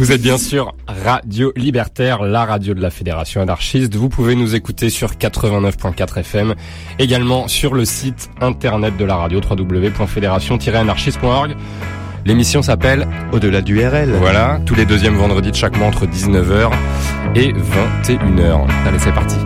Vous êtes bien sûr Radio Libertaire, la radio de la Fédération anarchiste. Vous pouvez nous écouter sur 89.4 FM, également sur le site internet de la radio www.fédération-anarchiste.org. L'émission s'appelle Au-delà du RL. Voilà, tous les deuxièmes vendredis de chaque mois entre 19h et 21h. Allez, c'est parti.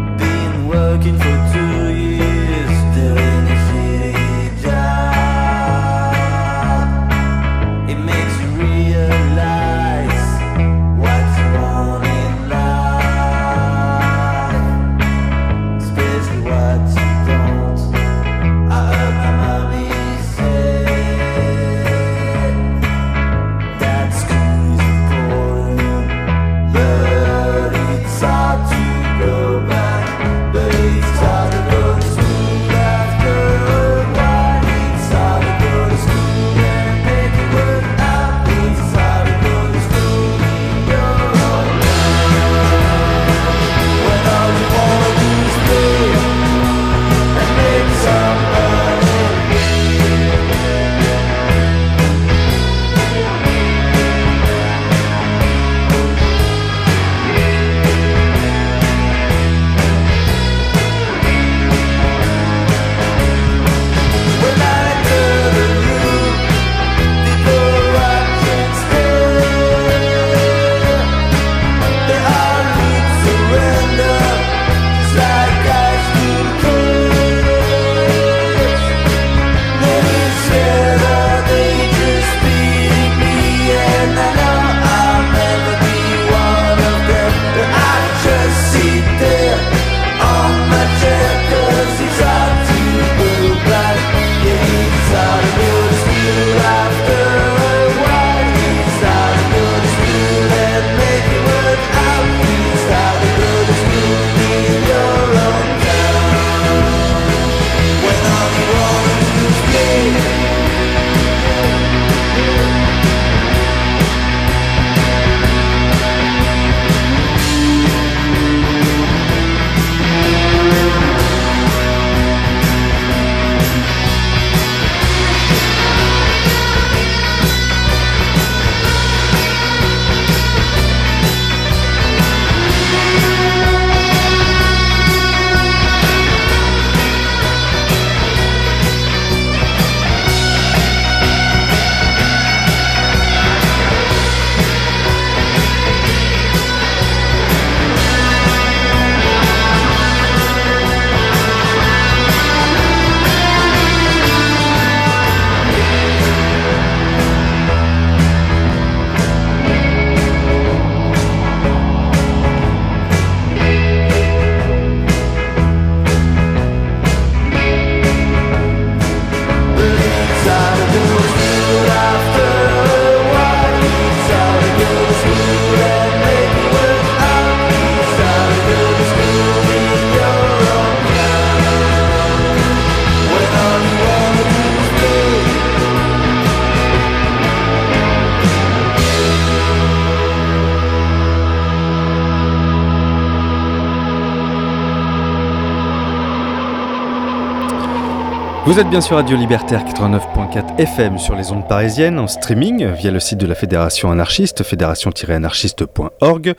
Vous êtes bien sur Radio Libertaire 89.4 FM sur les ondes parisiennes, en streaming via le site de la Fédération anarchiste, fédération-anarchiste.org,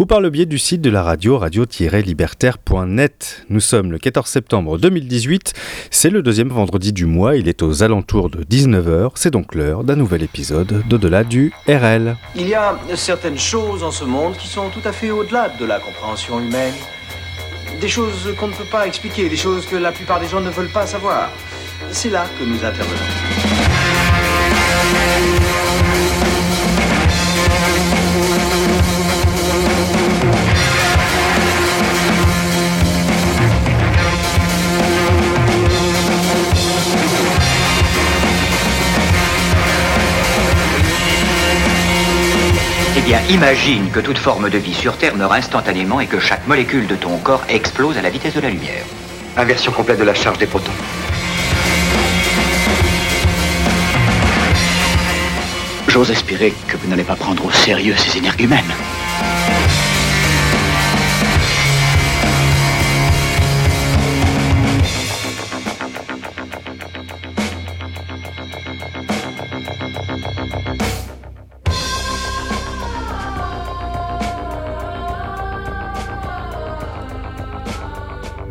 ou par le biais du site de la radio, radio-libertaire.net. Nous sommes le 14 septembre 2018, c'est le deuxième vendredi du mois, il est aux alentours de 19h, c'est donc l'heure d'un nouvel épisode d'Au-delà du RL. Il y a certaines choses en ce monde qui sont tout à fait au-delà de la compréhension humaine des choses qu'on ne peut pas expliquer, des choses que la plupart des gens ne veulent pas savoir. C'est là que nous intervenons. Eh bien, imagine que toute forme de vie sur Terre meurt instantanément et que chaque molécule de ton corps explose à la vitesse de la lumière. Inversion complète de la charge des protons. J'ose espérer que vous n'allez pas prendre au sérieux ces énergumènes.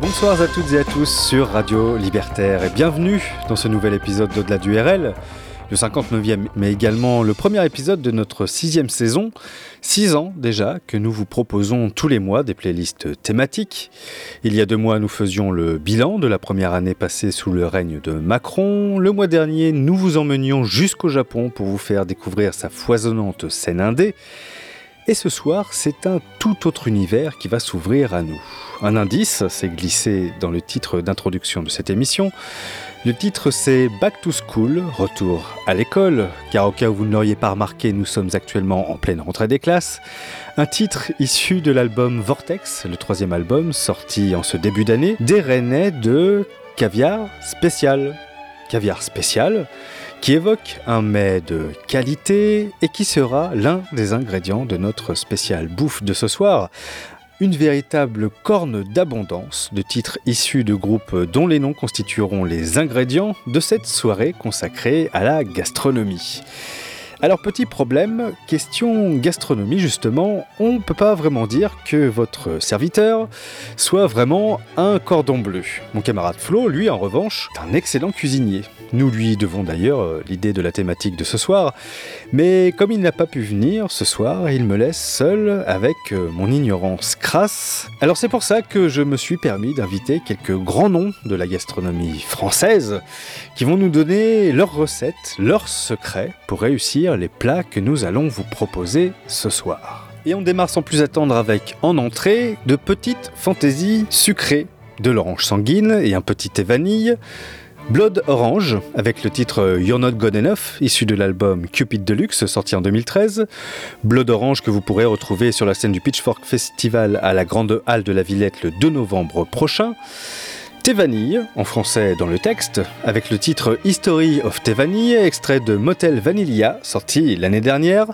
Bonsoir à toutes et à tous sur Radio Libertaire et bienvenue dans ce nouvel épisode d'Au-delà du RL le 59e, mais également le premier épisode de notre sixième saison. Six ans déjà que nous vous proposons tous les mois des playlists thématiques. Il y a deux mois, nous faisions le bilan de la première année passée sous le règne de Macron. Le mois dernier, nous vous emmenions jusqu'au Japon pour vous faire découvrir sa foisonnante scène indé. Et ce soir, c'est un tout autre univers qui va s'ouvrir à nous. Un indice s'est glissé dans le titre d'introduction de cette émission. Le titre c'est Back to School, retour à l'école, car au cas où vous ne l'auriez pas remarqué, nous sommes actuellement en pleine rentrée des classes. Un titre issu de l'album Vortex, le troisième album sorti en ce début d'année, des de Caviar Spécial. Caviar Spécial, qui évoque un mets de qualité et qui sera l'un des ingrédients de notre spécial bouffe de ce soir. Une véritable corne d'abondance de titres issus de groupes dont les noms constitueront les ingrédients de cette soirée consacrée à la gastronomie. Alors petit problème, question gastronomie justement, on ne peut pas vraiment dire que votre serviteur soit vraiment un cordon bleu. Mon camarade Flo, lui en revanche, est un excellent cuisinier. Nous lui devons d'ailleurs euh, l'idée de la thématique de ce soir, mais comme il n'a pas pu venir ce soir, il me laisse seul avec euh, mon ignorance crasse. Alors c'est pour ça que je me suis permis d'inviter quelques grands noms de la gastronomie française qui vont nous donner leurs recettes, leurs secrets pour réussir les plats que nous allons vous proposer ce soir. Et on démarre sans plus attendre avec en entrée de petites fantaisies sucrées, de l'orange sanguine et un petit thé vanille, Blood Orange, avec le titre You're Not Good Enough, issu de l'album Cupid Deluxe, sorti en 2013. Blood Orange que vous pourrez retrouver sur la scène du Pitchfork Festival à la Grande Halle de la Villette le 2 novembre prochain. Vanille, en français dans le texte, avec le titre History of Vanille, extrait de Motel Vanilla, sorti l'année dernière.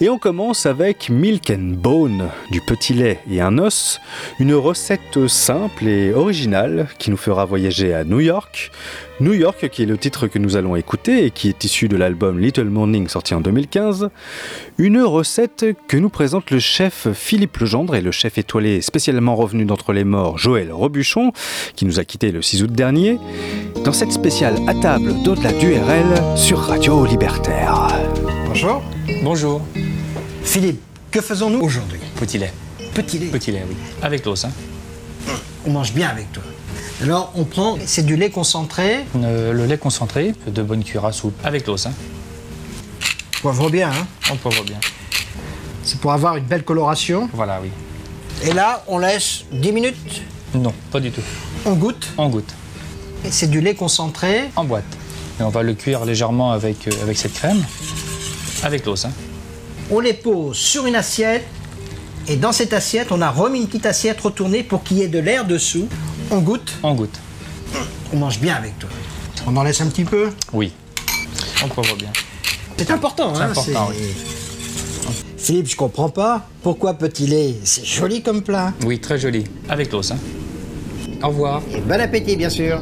Et on commence avec Milk and Bone, du petit lait et un os, une recette simple et originale qui nous fera voyager à New York, New York, qui est le titre que nous allons écouter et qui est issu de l'album Little Morning sorti en 2015. Une recette que nous présente le chef Philippe Legendre et le chef étoilé spécialement revenu d'entre les morts Joël Robuchon, qui nous a quitté le 6 août dernier, dans cette spéciale à table d'au-delà du RL sur Radio Libertaire. Bonjour. Bonjour. Philippe, que faisons-nous aujourd'hui? Petit lait. Petit lait. Petit lait, oui. Avec l'os. Hein. On mange bien avec toi. Alors on prend, c'est du lait concentré. Euh, le lait concentré, de bonne cuillère à soupe, avec l'os. Hein. Poivre bien, hein On poivre bien. C'est pour avoir une belle coloration. Voilà, oui. Et là, on laisse 10 minutes? Non, pas du tout. On goûte? On goûte. C'est du lait concentré. En boîte. Et on va le cuire légèrement avec, euh, avec cette crème, avec l'os. Hein. On les pose sur une assiette. Et dans cette assiette, on a remis une petite assiette retournée pour qu'il y ait de l'air dessous. On goûte On goûte. On mange bien avec toi. On en laisse un petit peu Oui. On poivre bien. C'est important, C'est hein important, oui. Philippe, je comprends pas. Pourquoi petit lait C'est joli comme plat? Oui, très joli. Avec l'os. Hein. Au revoir. Et bon appétit, bien sûr.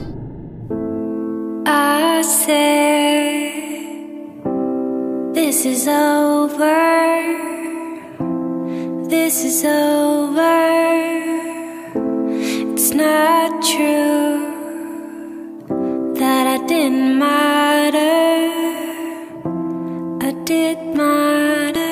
I say this is over. This is over. Not true that I didn't matter. I did matter.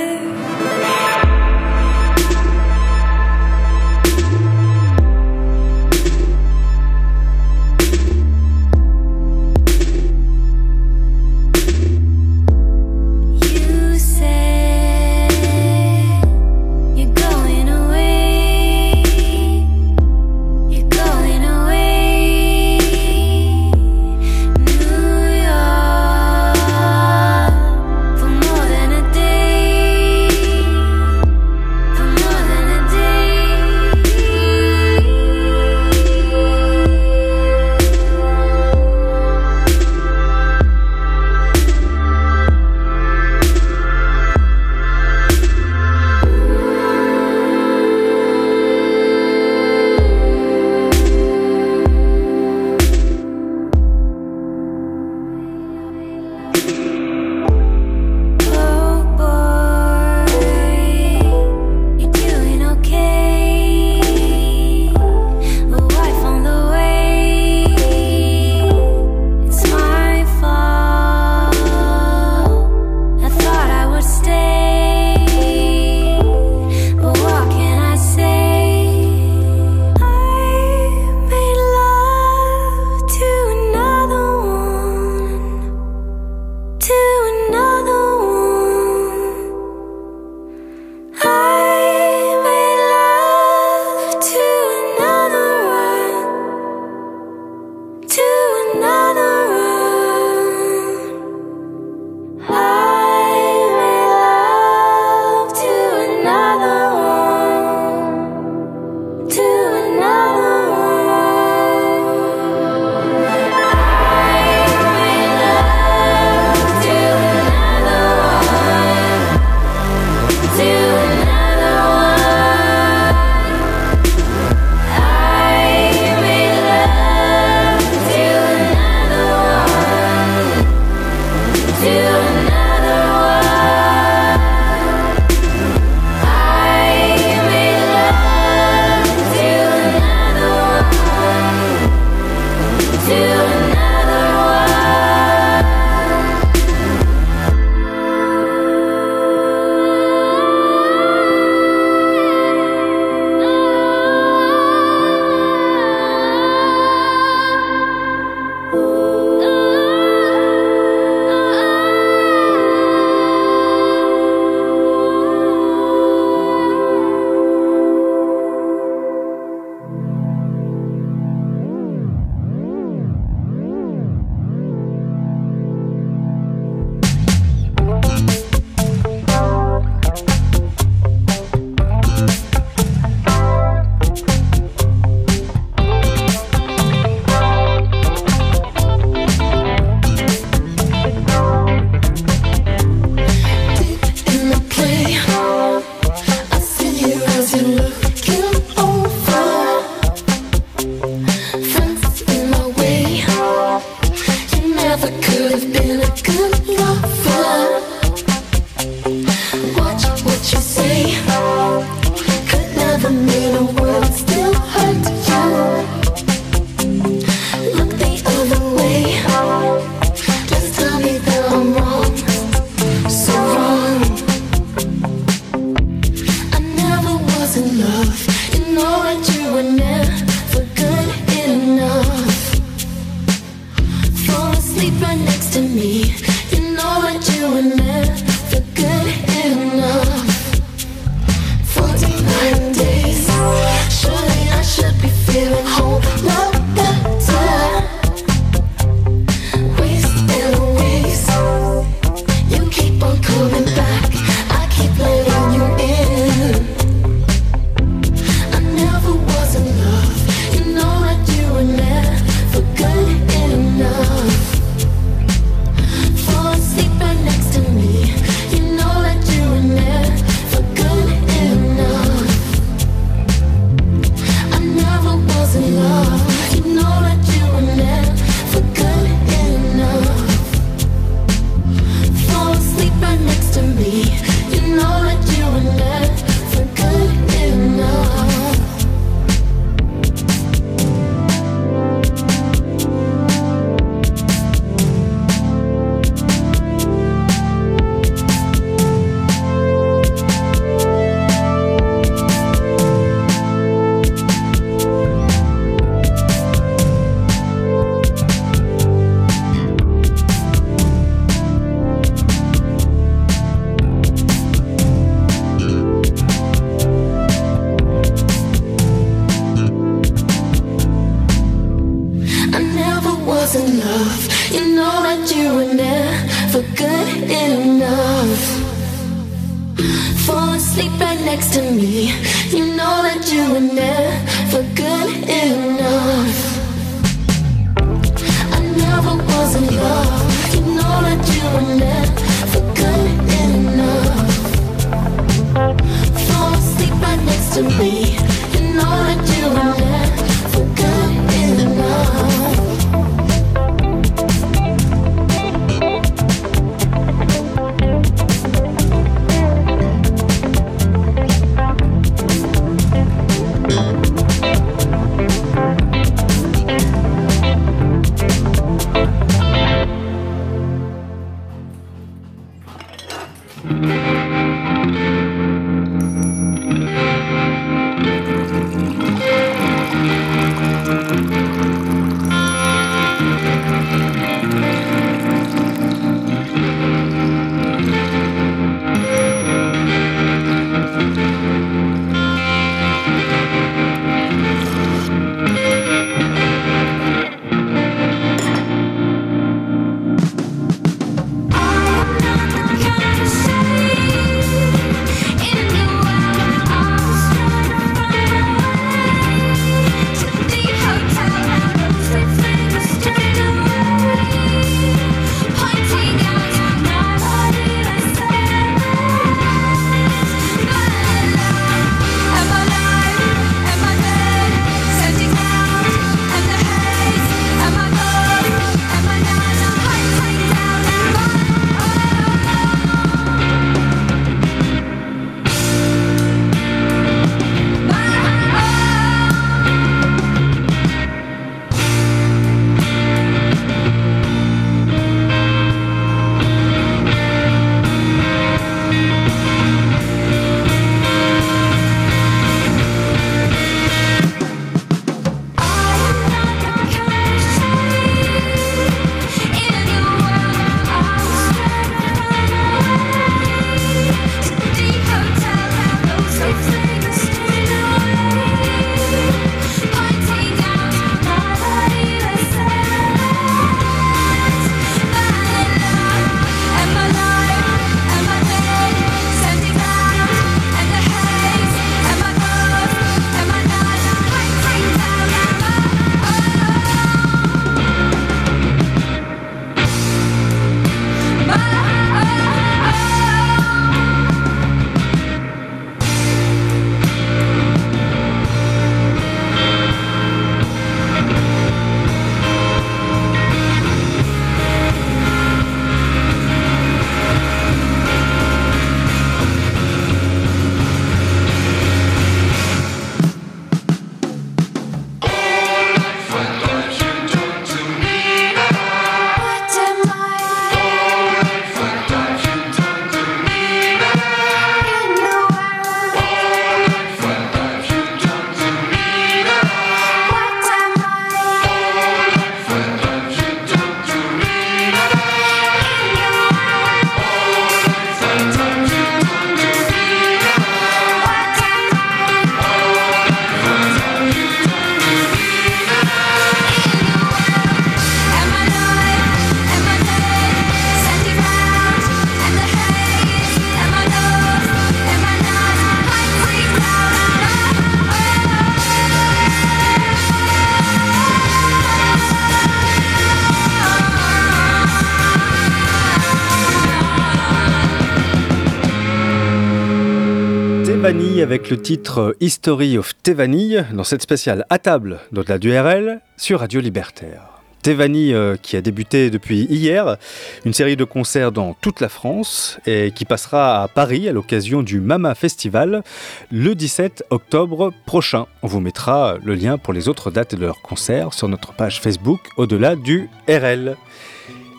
Avec le titre History of Tevani dans cette spéciale à table d'au-delà du RL sur Radio Libertaire. Tevani euh, qui a débuté depuis hier, une série de concerts dans toute la France et qui passera à Paris à l'occasion du Mama Festival le 17 octobre prochain. On vous mettra le lien pour les autres dates de leurs concerts sur notre page Facebook au-delà du RL.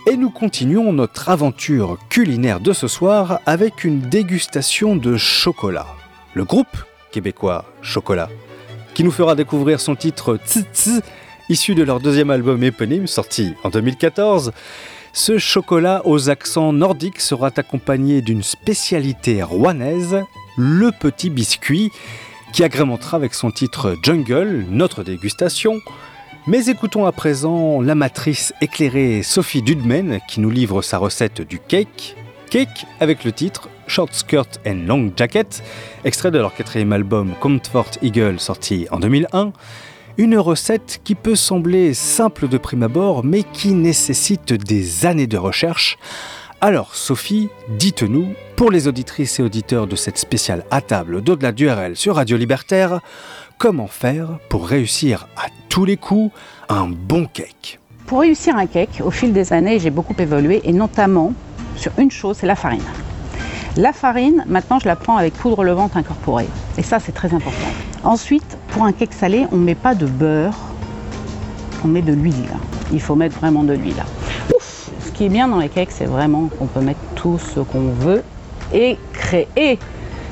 Et nous continuons notre aventure culinaire de ce soir avec une dégustation de chocolat. Le groupe québécois Chocolat, qui nous fera découvrir son titre Tz Tz, issu de leur deuxième album éponyme sorti en 2014. Ce chocolat aux accents nordiques sera accompagné d'une spécialité rouennaise, le petit biscuit, qui agrémentera avec son titre Jungle, notre dégustation. Mais écoutons à présent l'amatrice éclairée Sophie Dudmen qui nous livre sa recette du cake. Cake avec le titre Short Skirt and Long Jacket, extrait de leur quatrième album Comfort Eagle sorti en 2001. Une recette qui peut sembler simple de prime abord mais qui nécessite des années de recherche. Alors Sophie, dites-nous, pour les auditrices et auditeurs de cette spéciale à table d'au-delà du RL sur Radio Libertaire, comment faire pour réussir à tous les coups un bon cake? Pour réussir un cake, au fil des années, j'ai beaucoup évolué et notamment sur une chose, c'est la farine. La farine, maintenant, je la prends avec poudre levante incorporée. Et ça, c'est très important. Ensuite, pour un cake salé, on ne met pas de beurre, on met de l'huile. Il faut mettre vraiment de l'huile. Ouf Ce qui est bien dans les cakes, c'est vraiment qu'on peut mettre tout ce qu'on veut et créer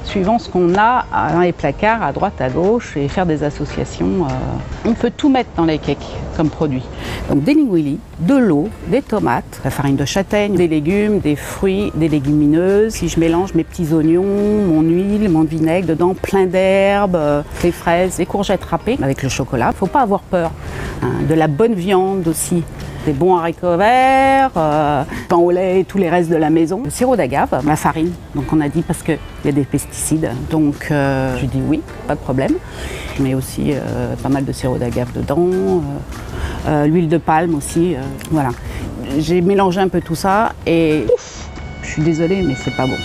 suivant ce qu'on a dans les placards, à droite, à gauche, et faire des associations. euh. On peut tout mettre dans les cakes comme produit. Donc des linguini, de l'eau, des tomates, la farine de châtaigne, des légumes, des fruits, des légumineuses. Si je mélange mes petits oignons, mon huile, mon vinaigre dedans, plein d'herbes, euh, des fraises, des courgettes râpées avec le chocolat. Faut pas avoir peur. hein. De la bonne viande aussi des bons haricots verts, euh, pain au lait et tous les restes de la maison. Le sirop d'agave, la farine. Donc on a dit parce qu'il y a des pesticides. Donc euh, je dis oui, pas de problème. Je mets aussi euh, pas mal de sirop d'agave dedans. Euh, L'huile de palme aussi. euh, voilà. J'ai mélangé un peu tout ça et je suis désolée mais c'est pas bon.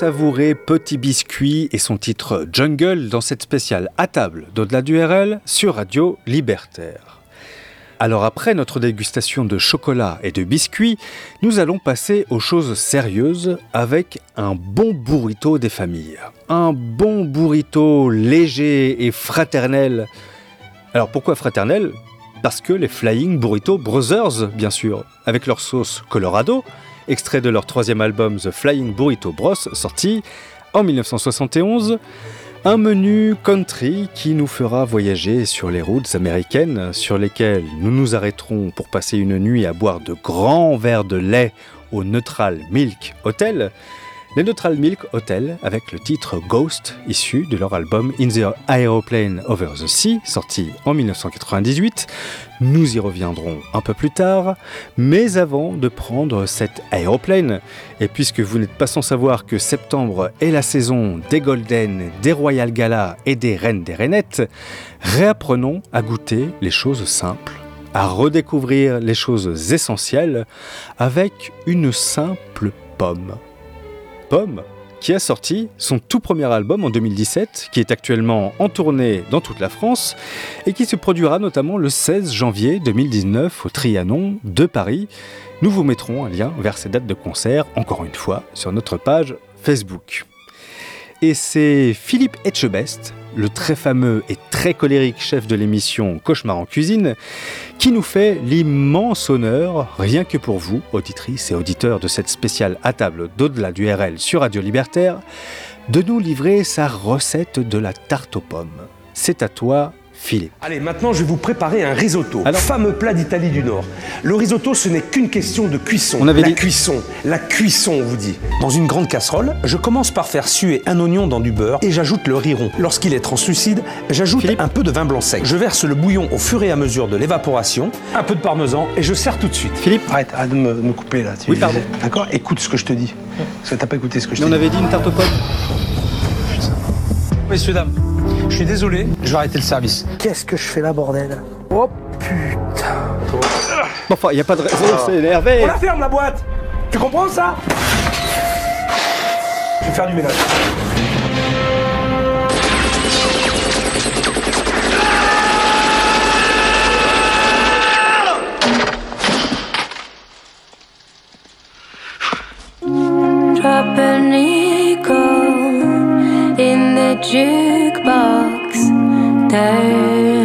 Savourez Petit Biscuit et son titre Jungle dans cette spéciale à table d'au-delà du RL sur Radio Libertaire. Alors après notre dégustation de chocolat et de biscuits, nous allons passer aux choses sérieuses avec un bon burrito des familles. Un bon burrito léger et fraternel. Alors pourquoi fraternel? Parce que les Flying Burrito Brothers, bien sûr, avec leur sauce Colorado, extrait de leur troisième album The Flying Burrito Bros, sorti en 1971, un menu country qui nous fera voyager sur les routes américaines sur lesquelles nous nous arrêterons pour passer une nuit à boire de grands verres de lait au Neutral Milk Hotel. Les Neutral Milk Hotel avec le titre Ghost issu de leur album In the Aeroplane Over the Sea sorti en 1998. Nous y reviendrons un peu plus tard, mais avant de prendre cet aéroplane, et puisque vous n'êtes pas sans savoir que septembre est la saison des Golden, des Royal Gala et des Reines des Rainettes, réapprenons à goûter les choses simples, à redécouvrir les choses essentielles avec une simple pomme. Qui a sorti son tout premier album en 2017, qui est actuellement en tournée dans toute la France, et qui se produira notamment le 16 janvier 2019 au Trianon de Paris. Nous vous mettrons un lien vers ces dates de concert, encore une fois, sur notre page Facebook. Et c'est Philippe Etchebest, le très fameux et très colérique chef de l'émission Cauchemar en cuisine, qui nous fait l'immense honneur, rien que pour vous, auditrices et auditeurs de cette spéciale à table d'au-delà du RL sur Radio Libertaire, de nous livrer sa recette de la tarte aux pommes. C'est à toi, Philippe. Allez, maintenant je vais vous préparer un risotto, fameux plat d'Italie du Nord. Le risotto, ce n'est qu'une question de cuisson. On avait la dit- cuisson, la cuisson, on vous dit. Dans une grande casserole, je commence par faire suer un oignon dans du beurre et j'ajoute le riz rond. Lorsqu'il est translucide, j'ajoute un peu de vin blanc sec. Je verse le bouillon au fur et à mesure de l'évaporation, un peu de parmesan et je sers tout de suite. Philippe Arrête, arrête de me, couper là. Tu Oui, pardon. D'accord Écoute ce que je te dis. Parce que t'as pas écouté ce que je Mais t'ai on avait dit une tarte aux pommes Messieurs, dames, je suis désolé, je vais arrêter le service. Qu'est-ce que je fais là, bordel Oh putain Enfin, il n'y a pas de raison de s'énerver On la ferme la boîte Tu comprends ça Je vais faire du ménage. Drop a nickel in the jukebox. there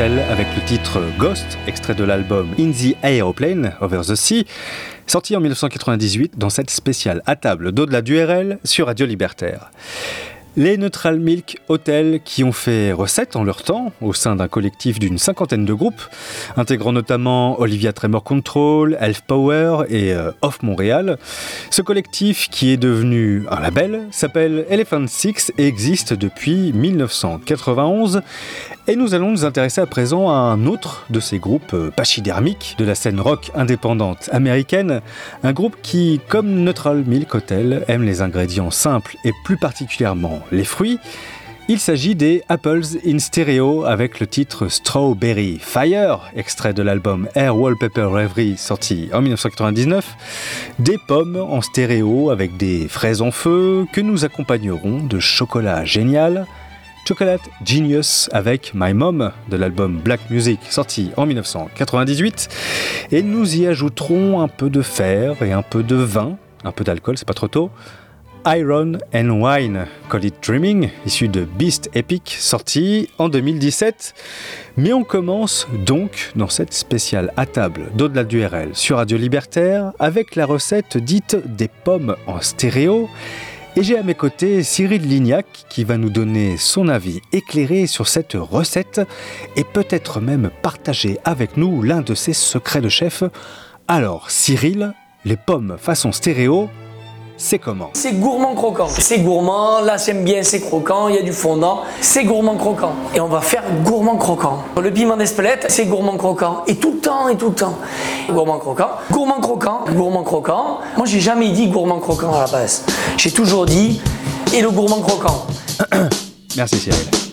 Avec le titre Ghost, extrait de l'album In the Aeroplane Over the Sea, sorti en 1998 dans cette spéciale à table d'au-delà du RL sur Radio Libertaire. Les Neutral Milk Hotel qui ont fait recette en leur temps au sein d'un collectif d'une cinquantaine de groupes, intégrant notamment Olivia Tremor Control, Elf Power et euh, Off Montréal. Ce collectif qui est devenu un label s'appelle Elephant Six et existe depuis 1991 et nous allons nous intéresser à présent à un autre de ces groupes euh, pachydermiques de la scène rock indépendante américaine, un groupe qui, comme Neutral Milk Hotel, aime les ingrédients simples et plus particulièrement les fruits. Il s'agit des Apples in Stereo avec le titre Strawberry Fire, extrait de l'album Air Wallpaper Reverie sorti en 1999, des pommes en stéréo avec des fraises en feu que nous accompagnerons de chocolat génial, Chocolate Genius avec My Mom de l'album Black Music sorti en 1998 et nous y ajouterons un peu de fer et un peu de vin, un peu d'alcool, c'est pas trop tôt, Iron and Wine, Call It Dreaming, issu de Beast Epic, sorti en 2017. Mais on commence donc dans cette spéciale à table d'au-delà du RL sur Radio Libertaire avec la recette dite des pommes en stéréo. Et j'ai à mes côtés Cyril Lignac qui va nous donner son avis éclairé sur cette recette et peut-être même partager avec nous l'un de ses secrets de chef. Alors Cyril, les pommes façon stéréo, c'est comment C'est gourmand croquant. C'est gourmand, là j'aime bien, c'est croquant, il y a du fondant, c'est gourmand croquant. Et on va faire gourmand croquant. Le piment d'Espelette, c'est gourmand croquant. Et tout le temps, et tout le temps. Gourmand croquant, gourmand croquant, gourmand croquant. Moi j'ai jamais dit gourmand croquant à la base. J'ai toujours dit et le gourmand croquant. Merci Cyril.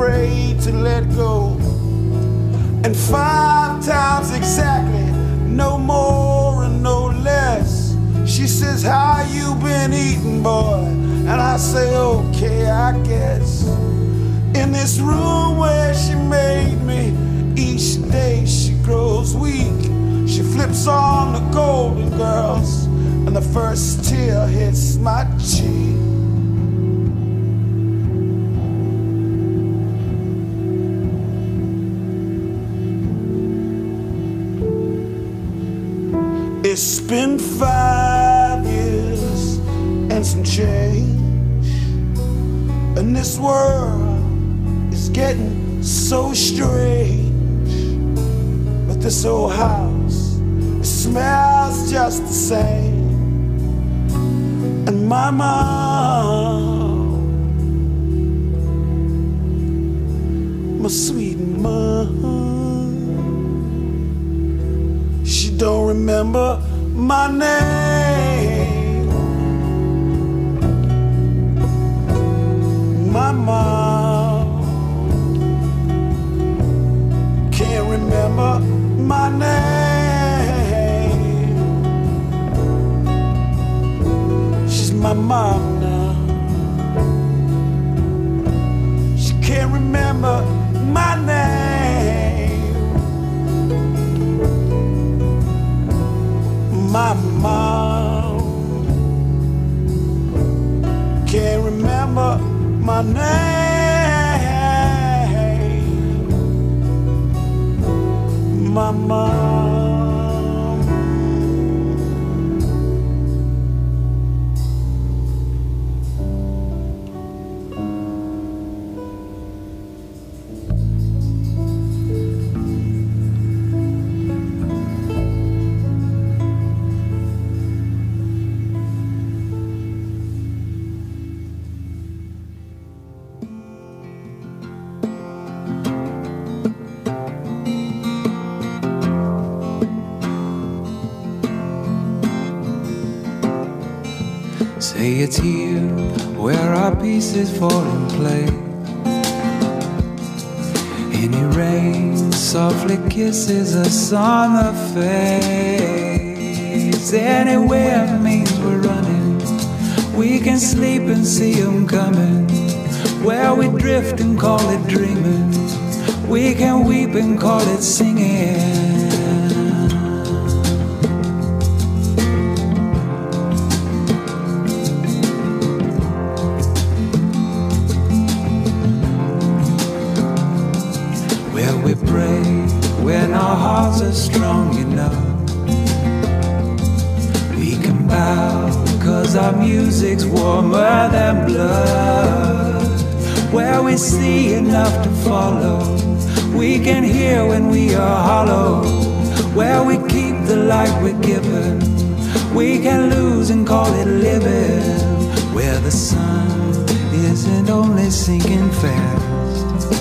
Afraid to let go. And five times exactly, no more and no less. She says, How you been eating, boy? And I say, okay, I guess. In this room where she made me, each day she grows weak. She flips on the Golden Girls, and the first tear hits my cheek. It's been five years and some change. And this world is getting so strange. But this old house it smells just the same. And my mom, my sweet mom, she don't remember my name. my mom can't remember my name. She's my mom now. She can't remember my name. My mom can't remember my name. My mom. pieces fall in place. Rain softly kisses us on the face. Anywhere means we're running. We can sleep and see 'em coming. Where we drift and call it dreaming. We can weep and call it singing. We see enough to follow. We can hear when we are hollow. Where we keep the light we're given. We can lose and call it living. Where the sun isn't only sinking fast.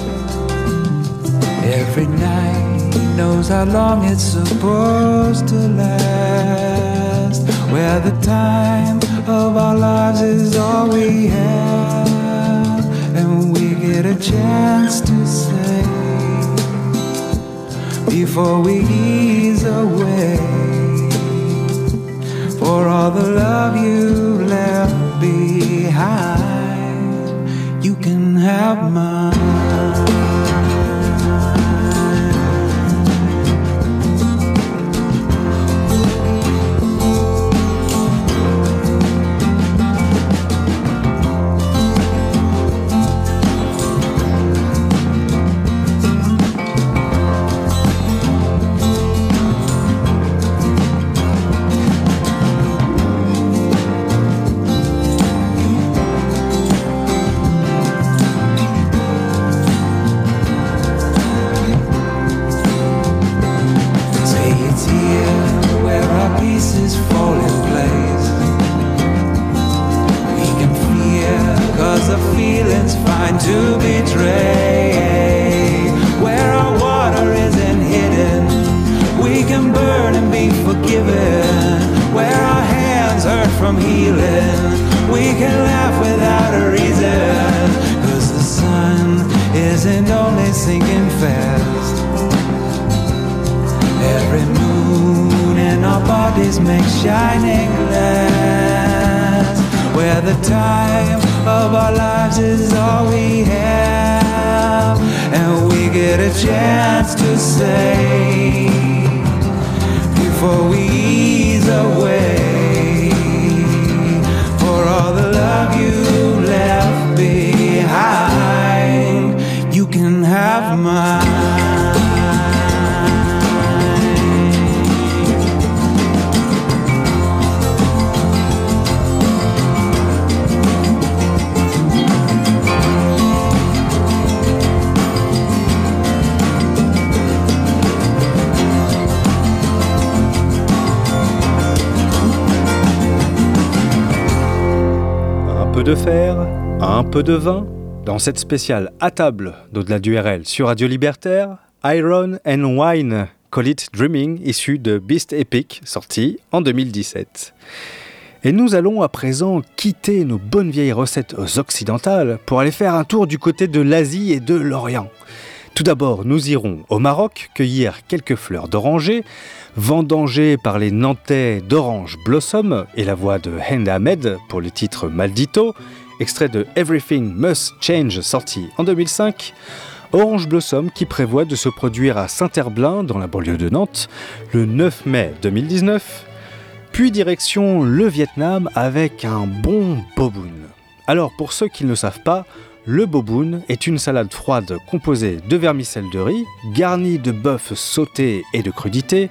Every night knows how long it's supposed to last. Where the time of our lives is all we have, get a chance to say before we ease away for all the love you've left behind. You can have mine. Peu de vin. Dans cette spéciale à table d'au-delà du RL sur Radio Libertaire, Iron and Wine, Call It Dreaming, issu de Beast Epic, sorti en 2017. Et nous allons à présent quitter nos bonnes vieilles recettes occidentales pour aller faire un tour du côté de l'Asie et de l'Orient. Tout d'abord, nous irons au Maroc cueillir quelques fleurs d'oranger, vendangées par les Nantais d'Orange Blossom et la voix de Hend Ahmed pour le titre Maldito, extrait de Everything Must Change sorti en 2005. Orange Blossom qui prévoit de se produire à Saint-Herblain dans la banlieue de Nantes le 9 mai 2019, puis direction le Vietnam avec un bon boboon. Alors pour ceux qui ne savent pas, le boboon est une salade froide composée de vermicelle de riz, garnie de bœuf sauté et de crudités,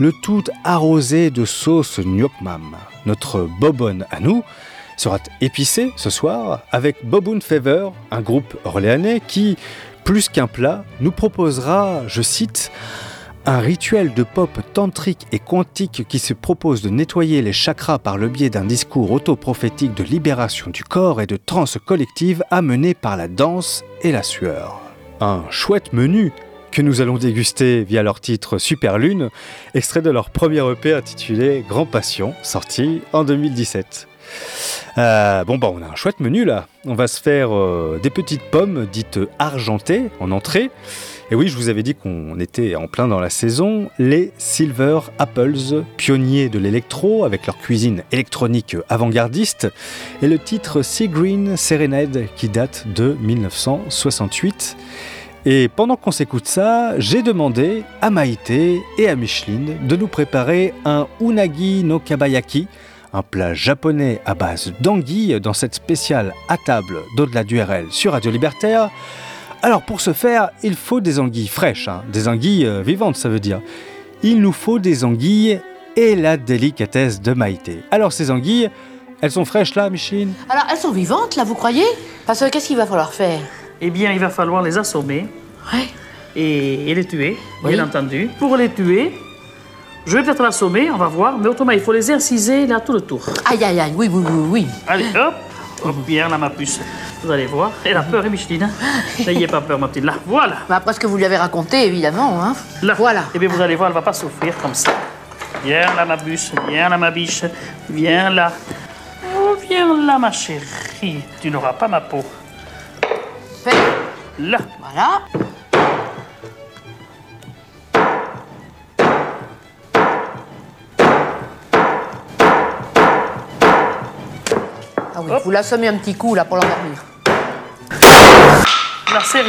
le tout arrosé de sauce Nuoc Mam. Notre bobonne à nous sera épicé ce soir avec Boboon Fever, un groupe orléanais qui, plus qu'un plat, nous proposera, je cite, un rituel de pop tantrique et quantique qui se propose de nettoyer les chakras par le biais d'un discours autoprophétique de libération du corps et de transe collective amené par la danse et la sueur. Un chouette menu que nous allons déguster via leur titre Super Lune, extrait de leur premier EP intitulé Grand Passion, sorti en 2017. Euh, bon bah on a un chouette menu là. On va se faire euh, des petites pommes dites argentées en entrée Et oui, je vous avais dit qu'on était en plein dans la saison. Les Silver Apples, pionniers de l'électro avec leur cuisine électronique avant-gardiste, et le titre Sea Green Serenade qui date de 1968. Et pendant qu'on s'écoute ça, j'ai demandé à Maïté et à Micheline de nous préparer un unagi no kabayaki, un plat japonais à base d'anguilles dans cette spéciale à table d'au-delà du RL sur Radio Libertaire. Alors pour ce faire, il faut des anguilles fraîches, hein, des anguilles euh, vivantes ça veut dire. Il nous faut des anguilles et la délicatesse de Maïté. Alors ces anguilles, elles sont fraîches là, Micheline? Alors, elles sont vivantes, là, vous croyez? Parce que qu'est-ce qu'il va falloir faire? Eh bien, il va falloir les assommer et, et les tuer, Oui. bien entendu. Pour les tuer, je vais peut-être l'assommer, on va voir, mais autrement, il faut les inciser là tout le tour. Aïe, aïe, aïe, oui, oui, oui, oui. Allez, hop, hop, bien là, ma puce. Vous allez voir. Elle a peur, hein, Micheline hein N'ayez pas peur, ma petite. Là, voilà. Bah, après ce que vous lui avez raconté, évidemment, hein. Là. Voilà. Eh bien, vous allez voir, elle va pas souffrir comme ça. Viens là, ma bûche. Viens là, ma biche. Viens là. Oh, viens là, ma chérie. Tu n'auras pas ma peau. Là. Voilà. Ah oui, vous l'assommez un petit coup, là, pour l'endormir. Là, c'est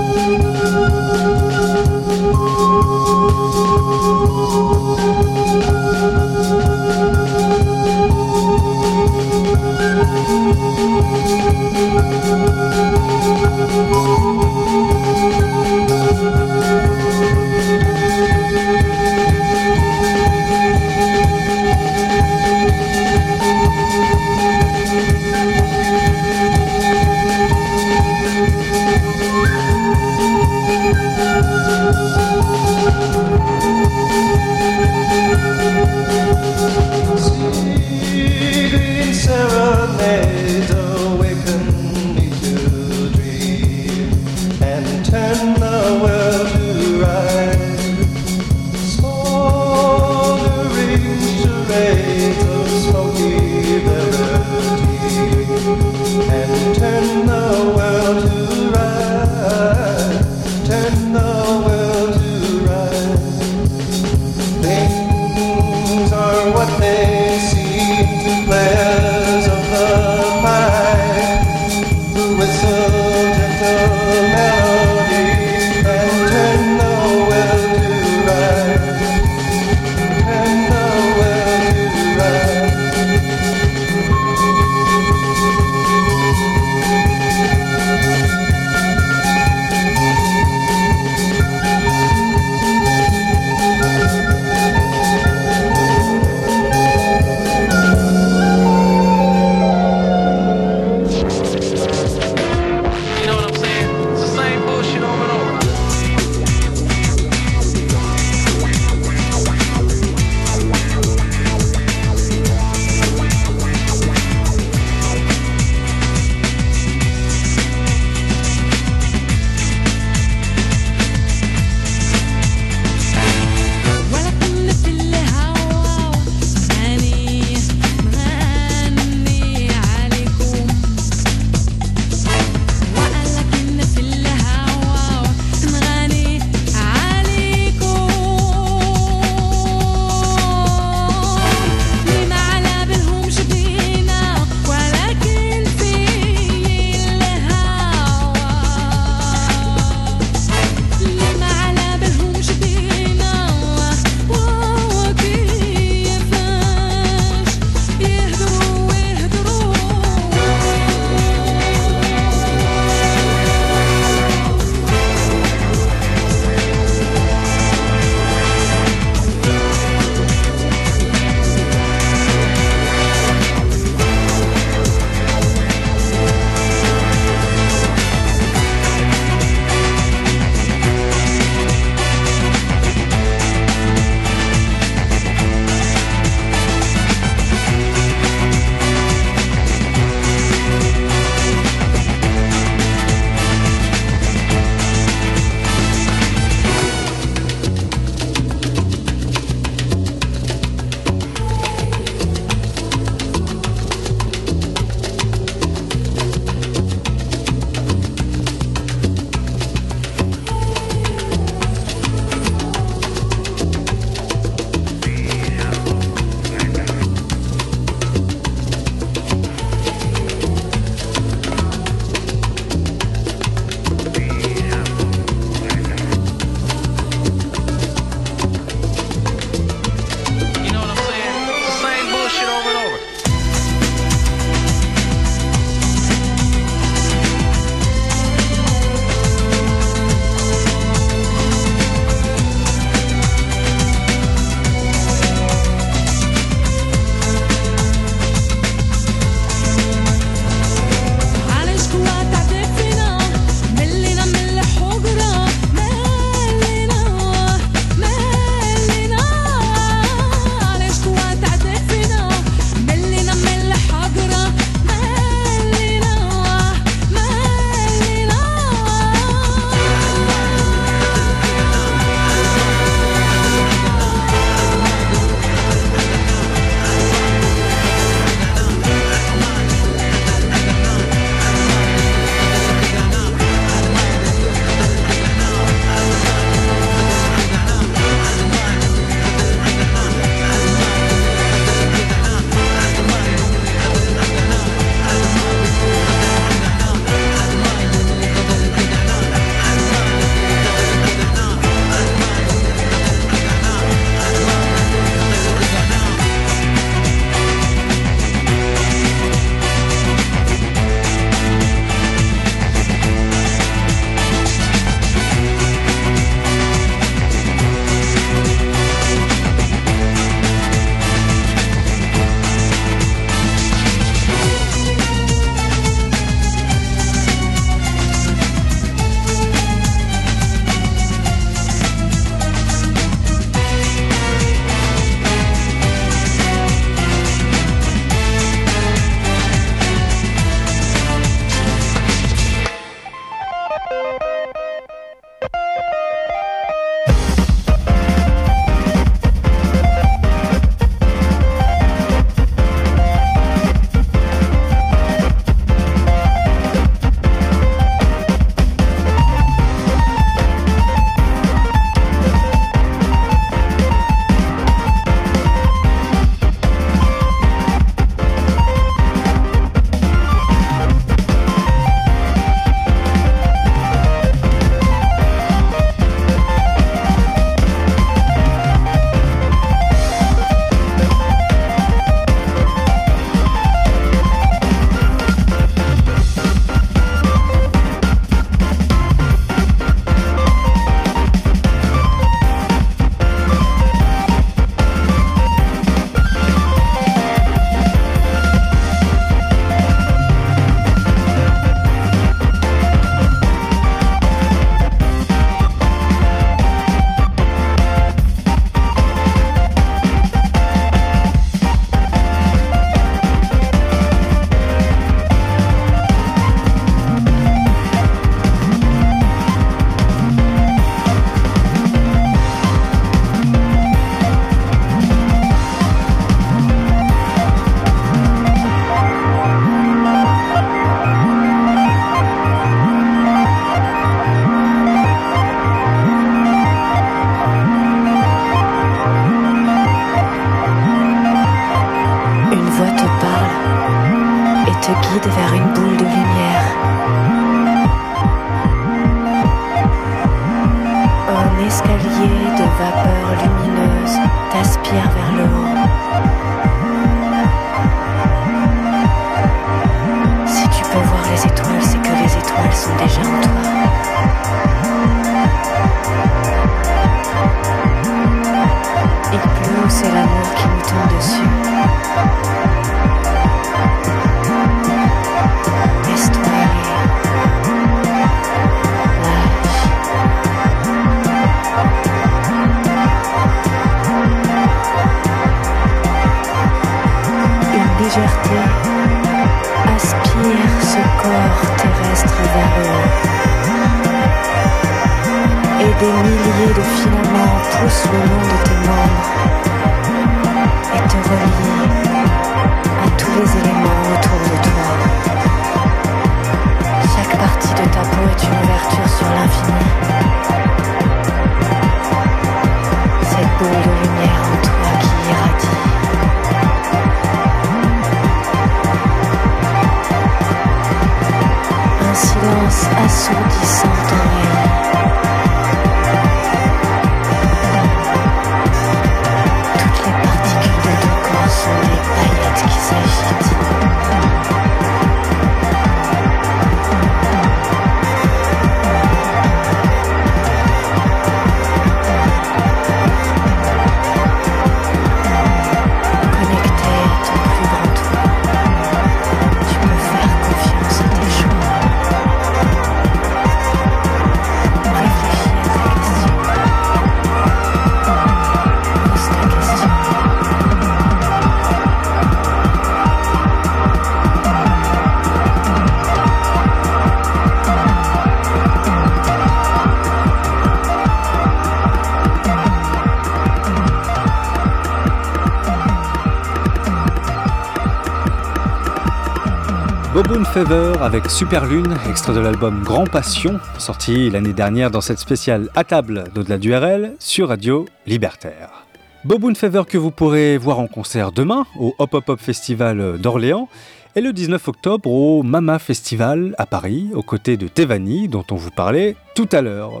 Boboon Fever avec Super Lune, extrait de l'album Grand Passion, sorti l'année dernière dans cette spéciale à table d'au-delà du RL sur Radio Libertaire. Boboon Fever que vous pourrez voir en concert demain au Hop Hop Hop Festival d'Orléans et le 19 octobre au Mama Festival à Paris, aux côtés de Tevani dont on vous parlait tout à l'heure.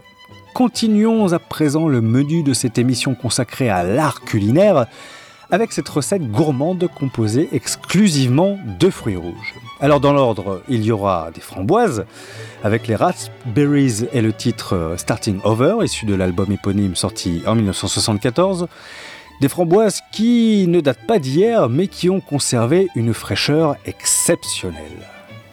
Continuons à présent le menu de cette émission consacrée à l'art culinaire avec cette recette gourmande composée exclusivement de fruits rouges. Alors dans l'ordre, il y aura des framboises avec les raspberries et le titre euh, Starting Over issu de l'album éponyme sorti en 1974. Des framboises qui ne datent pas d'hier mais qui ont conservé une fraîcheur exceptionnelle.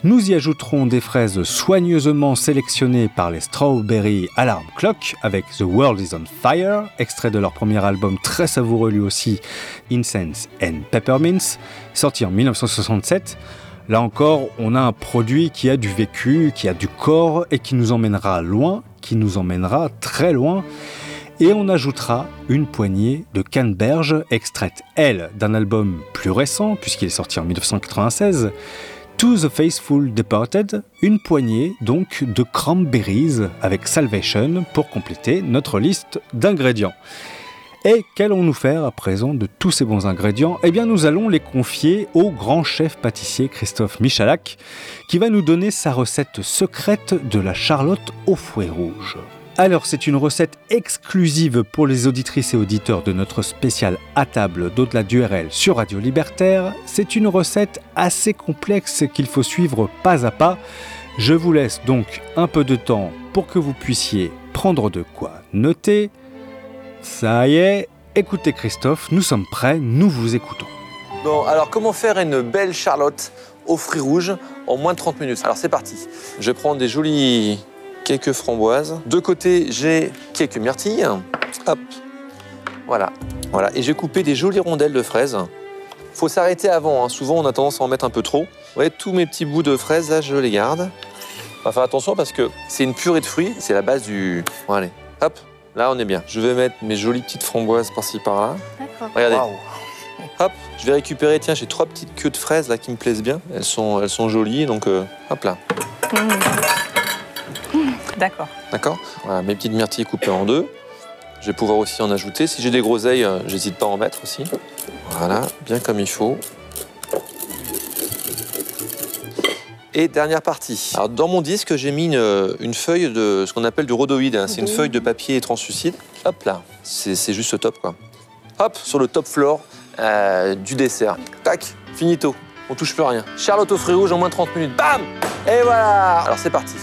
Nous y ajouterons des fraises soigneusement sélectionnées par les Strawberry Alarm Clock avec The World is on Fire, extrait de leur premier album très savoureux lui aussi, Incense and Peppermints, sorti en 1967. Là encore, on a un produit qui a du vécu, qui a du corps et qui nous emmènera loin, qui nous emmènera très loin. Et on ajoutera une poignée de canneberge extraite, elle, d'un album plus récent, puisqu'il est sorti en 1996, To the Faithful Departed, une poignée donc de cranberries avec Salvation pour compléter notre liste d'ingrédients. Et qu'allons-nous faire à présent de tous ces bons ingrédients? Eh bien nous allons les confier au grand chef pâtissier Christophe Michalak qui va nous donner sa recette secrète de la charlotte au fouet rouge. Alors c'est une recette exclusive pour les auditrices et auditeurs de notre spécial à table d'au-delà du RL sur Radio Libertaire. C'est une recette assez complexe qu'il faut suivre pas à pas. Je vous laisse donc un peu de temps pour que vous puissiez prendre de quoi noter. Ça y est, écoutez Christophe, nous sommes prêts, nous vous écoutons. Bon, alors comment faire une belle charlotte aux fruits rouges en moins de 30 minutes? Alors c'est parti. Je prends des jolies quelques framboises. De côté, j'ai quelques myrtilles. Hop. Voilà. Voilà. Et j'ai coupé des jolies rondelles de fraises. Faut s'arrêter avant. hein. Souvent, on a tendance à en mettre un peu trop. Vous voyez, tous mes petits bouts de fraises, je les garde. On va faire attention parce que c'est une purée de fruits. C'est la base du. Bon, allez. Hop. Là, on est bien. Je vais mettre mes jolies petites framboises par-ci, par-là. D'accord. Regardez. Hop, je vais récupérer, tiens, j'ai trois petites queues de fraises là qui me plaisent bien. Elles sont, elles sont jolies, donc euh, hop là. D'accord. D'accord Voilà, mes petites myrtilles coupées en deux. Je vais pouvoir aussi en ajouter. Si j'ai des groseilles, euh, j'hésite pas à en mettre aussi. Voilà, bien comme il faut. Et dernière partie. Alors, dans mon disque, j'ai mis une, euh, feuille de ce qu'on appelle du rhodoïde. Hein. C'est une feuille de papier translucide. Hop là, c'est juste top quoi. Hop, sur le top floor euh, du dessert. Tac, finito. On touche plus rien. Charlotte au fruits rouges en moins de 30 minutes. Bam Et voilà Alors c'est parti.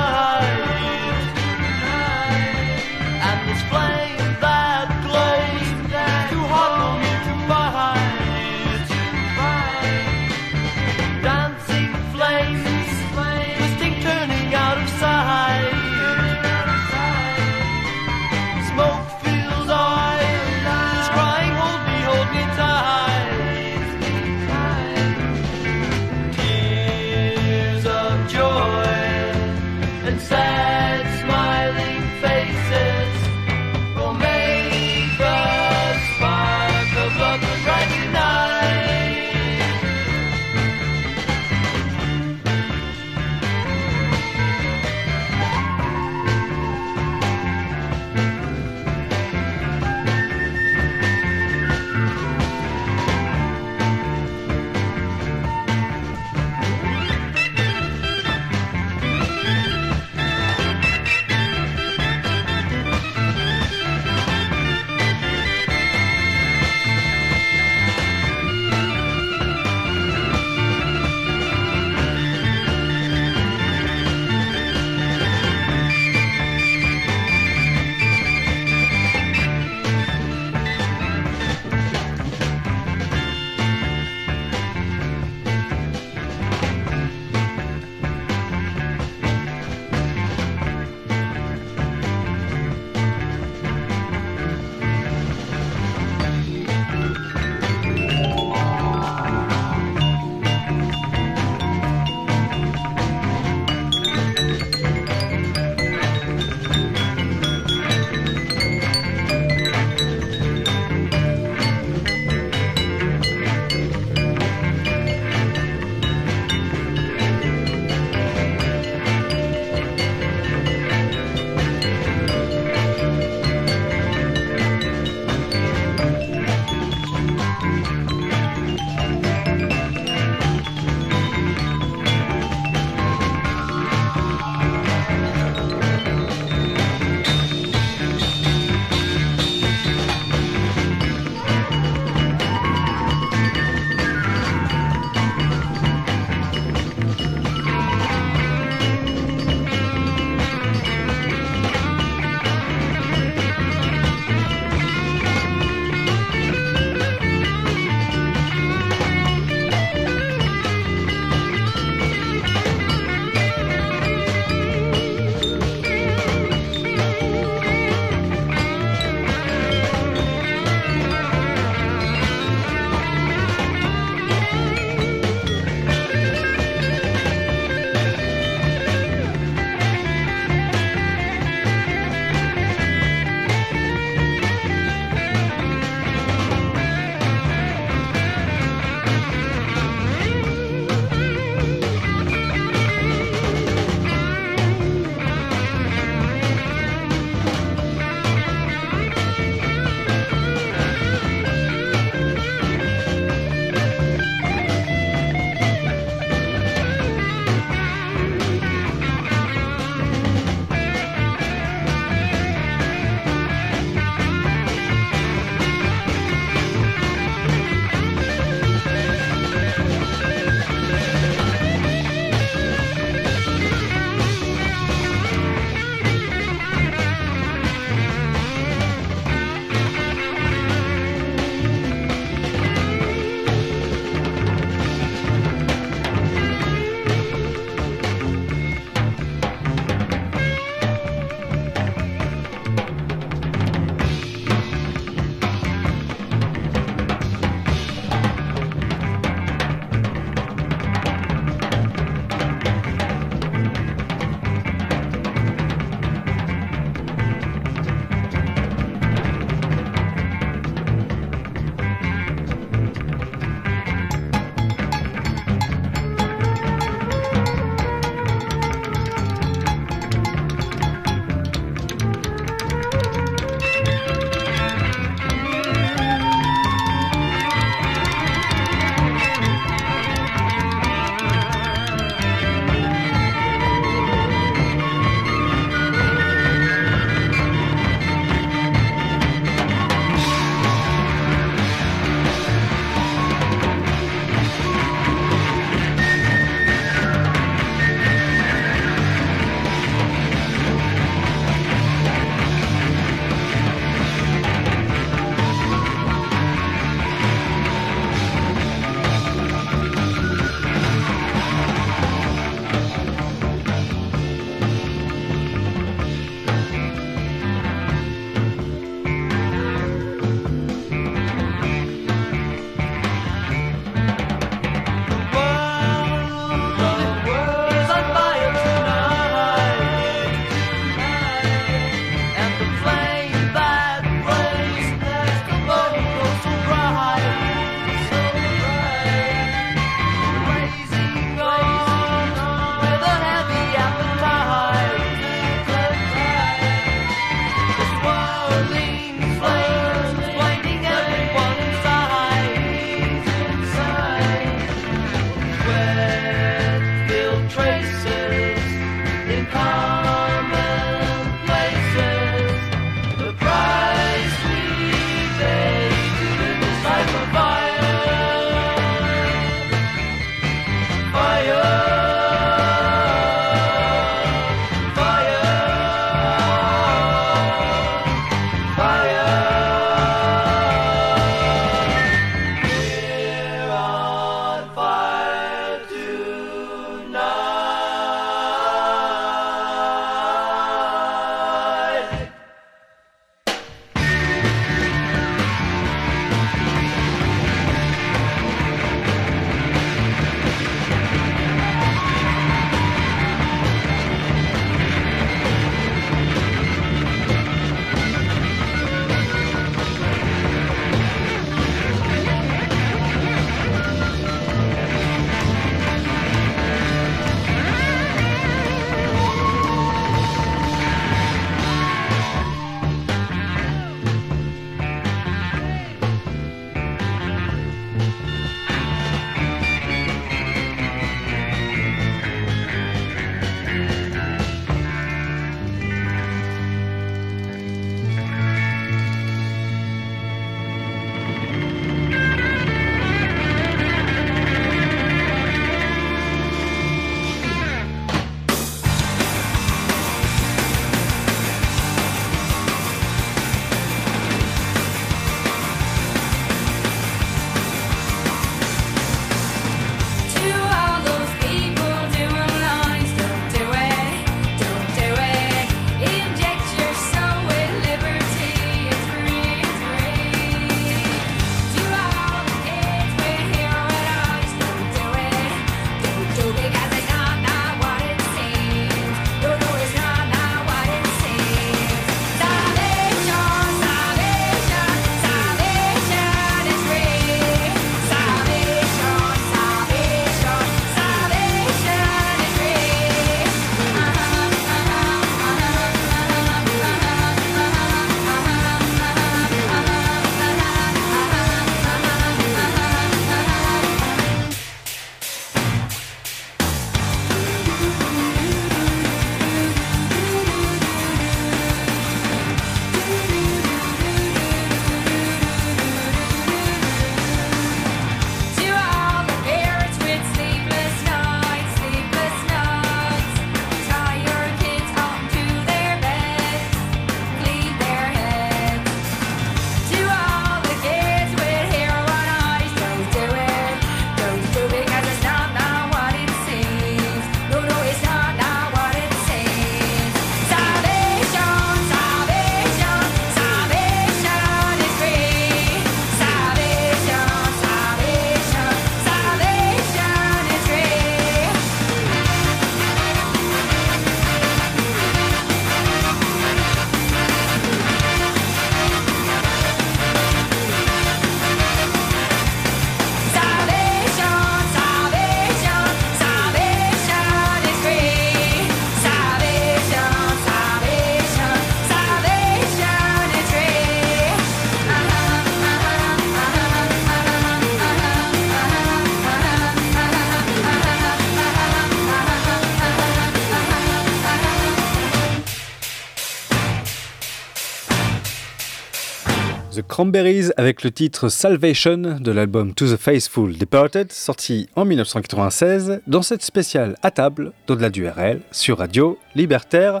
Cranberries avec le titre Salvation de l'album To the Faithful Departed, sorti en 1996, dans cette spéciale à table d'au-delà du RL sur Radio Libertaire.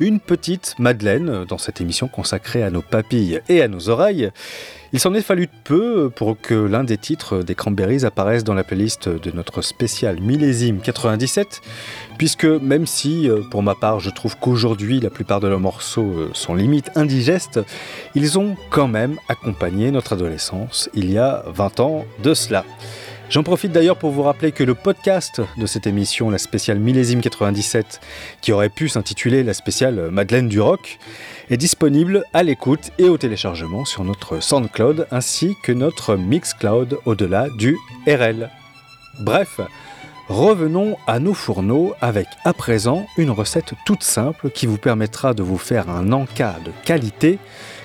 Une petite Madeleine dans cette émission consacrée à nos papilles et à nos oreilles. Il s'en est fallu peu pour que l'un des titres des Cranberries apparaisse dans la playlist de notre spécial millésime 97, puisque même si, euh, pour ma part, je trouve qu'aujourd'hui la plupart de leurs morceaux euh, sont limite indigestes, ils ont quand même accompagné notre adolescence il y a 20 ans de cela. J'en profite d'ailleurs pour vous rappeler que le podcast de cette émission, la spéciale millésime 97, qui aurait pu s'intituler la spéciale Madeleine du Rock, est disponible à l'écoute et au téléchargement sur notre SoundCloud ainsi que notre Mixcloud au-delà du RL. Bref, revenons à nos fourneaux avec à présent une recette toute simple qui vous permettra de vous faire un encas de qualité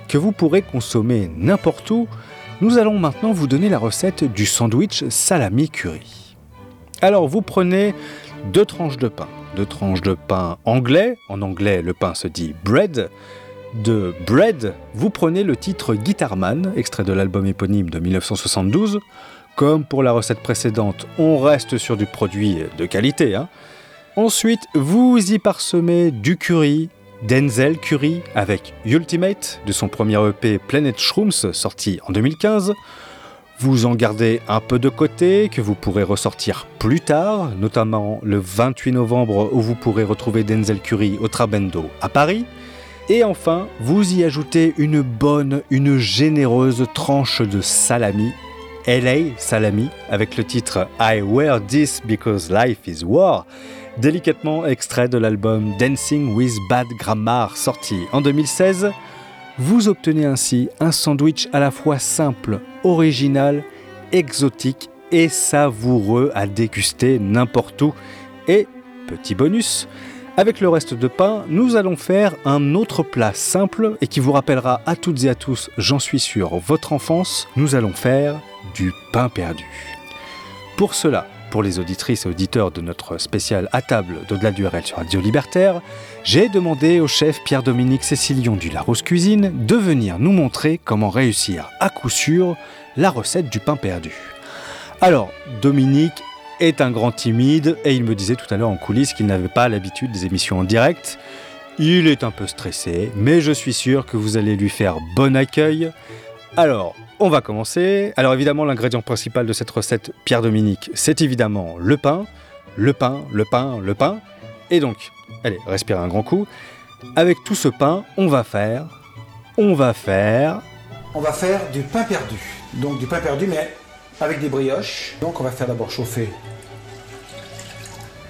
que vous pourrez consommer n'importe où. Nous allons maintenant vous donner la recette du sandwich salami curry. Alors vous prenez deux tranches de pain, deux tranches de pain anglais, en anglais le pain se dit bread, de Bread, vous prenez le titre Guitarman, extrait de l'album éponyme de 1972. Comme pour la recette précédente, on reste sur du produit de qualité. hein. Ensuite, vous y parsemez du curry, Denzel Curry avec Ultimate de son premier EP Planet Shrooms sorti en 2015. Vous en gardez un peu de côté que vous pourrez ressortir plus tard, notamment le 28 novembre où vous pourrez retrouver Denzel Curry au Trabendo à Paris. Et enfin, vous y ajoutez une bonne, une généreuse tranche de salami, LA salami, avec le titre I wear this because life is war, délicatement extrait de l'album Dancing with Bad Grammar sorti en 2016. Vous obtenez ainsi un sandwich à la fois simple, original, exotique et savoureux à déguster n'importe où. Et, petit bonus, avec le reste de pain, nous allons faire un autre plat simple et qui vous rappellera à toutes et à tous, j'en suis sûr, votre enfance. Nous allons faire du pain perdu. Pour cela, pour les auditrices et auditeurs de notre spécial à table d'au-delà du RL sur Radio Libertaire, j'ai demandé au chef Pierre-Dominique Cécilion du Larousse Cuisine de venir nous montrer comment réussir à coup sûr la recette du pain perdu. Alors, Dominique est un grand timide et il me disait tout à l'heure en coulisses qu'il n'avait pas l'habitude des émissions en direct. Il est un peu stressé, mais je suis sûr que vous allez lui faire bon accueil. Alors, on va commencer. Alors évidemment, l'ingrédient principal de cette recette, Pierre-Dominique, c'est évidemment le pain. Le pain, le pain, le pain. Et donc, allez, respirez un grand coup. Avec tout ce pain, on va faire... On va faire... On va faire du pain perdu. Donc du pain perdu, mais avec des brioches. Donc on va faire d'abord chauffer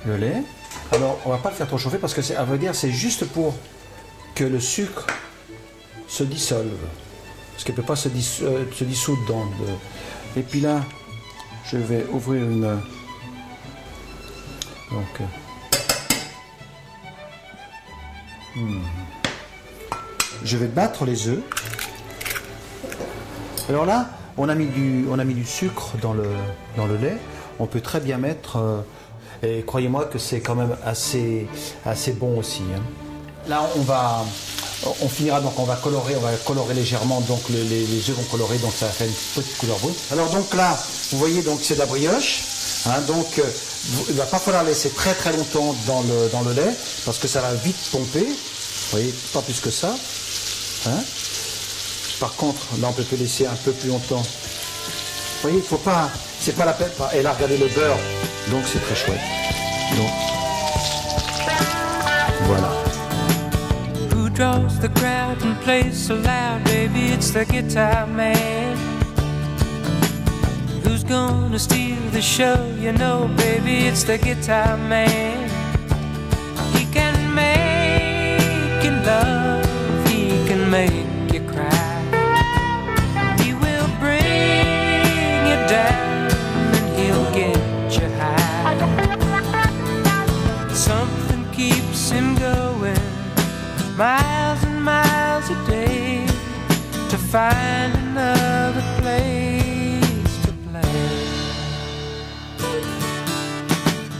le lait. Alors on va pas le faire trop chauffer parce que c'est, à vrai dire, c'est juste pour que le sucre se dissolve. Parce qu'il ne peut pas euh, se dissoudre dans le... Et puis là, je vais ouvrir une... Donc... euh, hmm. Je vais battre les œufs. Alors là, on a mis du, on a mis du sucre dans le, dans le lait. On peut très bien mettre. euh, et croyez-moi que c'est quand même assez, assez bon aussi. hein. Là, on va, on finira donc, on va colorer, on va colorer légèrement. Donc le- les, les œufs vont colorer, donc ça va faire une petite couleur brune. Alors donc là, vous voyez donc c'est de la brioche. hein, donc euh, il va pas falloir laisser très très longtemps dans le, lait parce que ça va vite pomper. Vous voyez, pas plus que ça. hein. Par contre, là, on peut le laisser un peu plus longtemps. Vous voyez, il faut pas, c'est pas la peine. Et là, regardez le beurre. Donc, c'est très chouette. Donc, voilà. Draws the crowd and plays so loud, baby? It's the guitar man. Who's gonna steal the show? You know, baby, it's the guitar man. He can make you love, he can make miles and miles a day to find another place to play.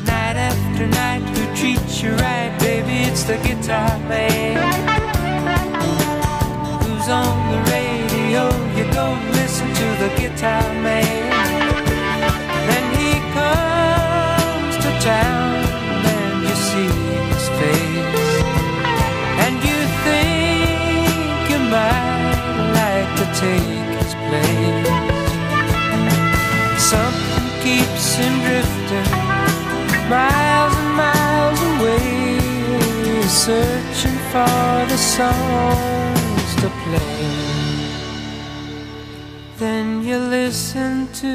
Night after night, who treats you right, baby? It's the guitar man who's on the radio. town man. Then he comes to town take his place. Something keeps him drifting miles and miles away, searching for the songs to play. Then you listen to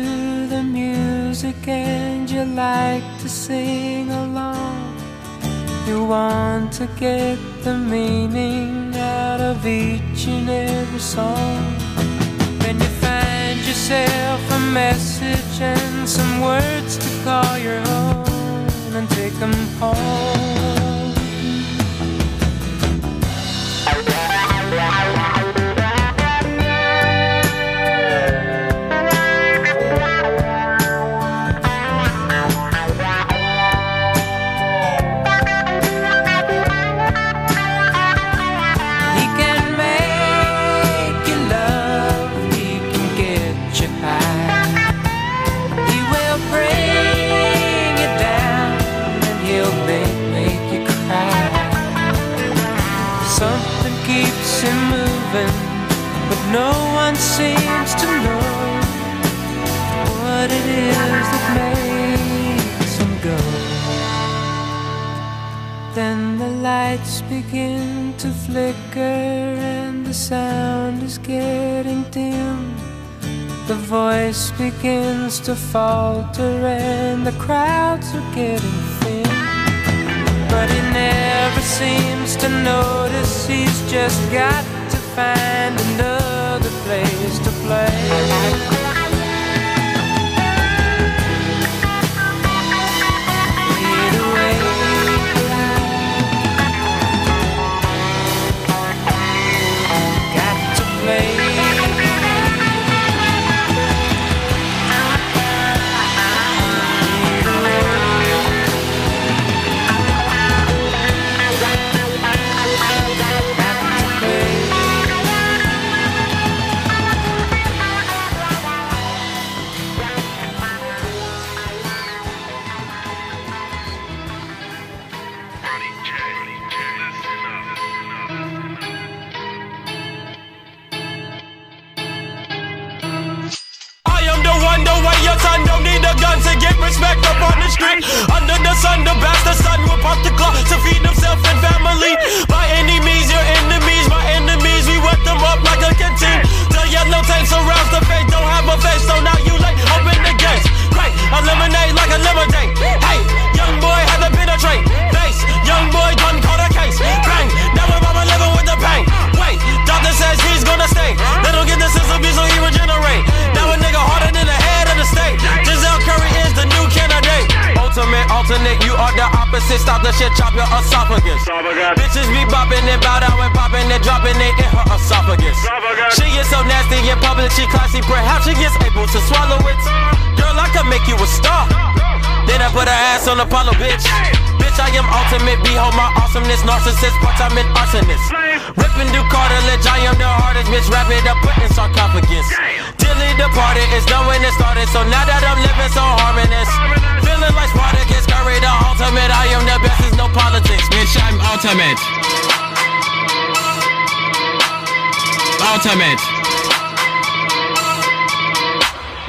the music and you like to sing along. You want to get the meaning out of each and every song. Yourself a message and some words to call your own and take them home. Voice begins to falter and the crowds are getting thin. But he never seems to notice he's just got to find another place to play. Shit, chop your esophagus. Bitches be bopping and bow down and popping and dropping it in her esophagus. She is so nasty in public, she classy. Perhaps she gets able to swallow it. Girl, I could make you a star. Then I put her ass on Apollo, bitch. Bitch, I am ultimate. Behold my awesomeness, narcissist, part-time an arsonist. Ripping through cartilage, I am the hardest bitch. Wrap it up, put in sarcophagus. Dilly departed, it's done when it started. So now that I'm living so harmonious, feeling like Spartacus, Curry the ultimate. I am the best, there's no politics. Bitch, I'm ultimate. Ultimate.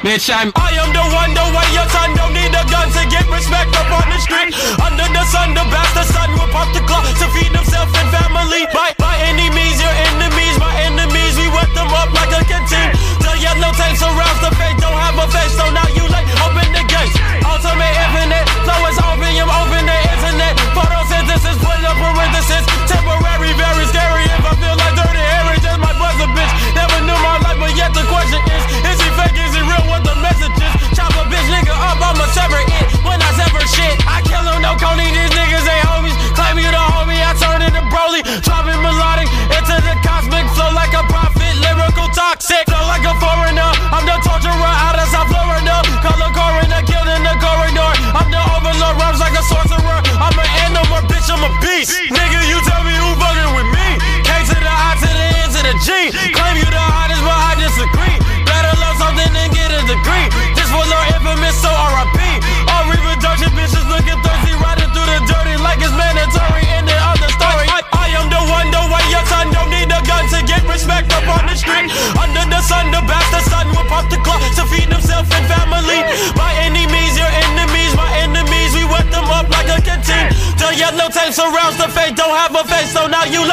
Bitch, I'm I am the one, the way your son don't need a gun to get respect up on the street. Under the sun, the bastard son will pop the clock to feed himself and family. By, by any means, your enemies, my enemies, we wet them up like a canteen. The yellow tape surrounds the face, don't have a face, so now you late. Open the gates, ultimate infinite. Flow is opium, open the internet. Photosynthesis, put up parenthesis. Temporary, very scary. If I feel like dirty Harry, just my buzzer, bitch. Never knew my life, but yet the question is, is he fake, is he real? What the message is? Chop a bitch nigga up, I'ma sever it.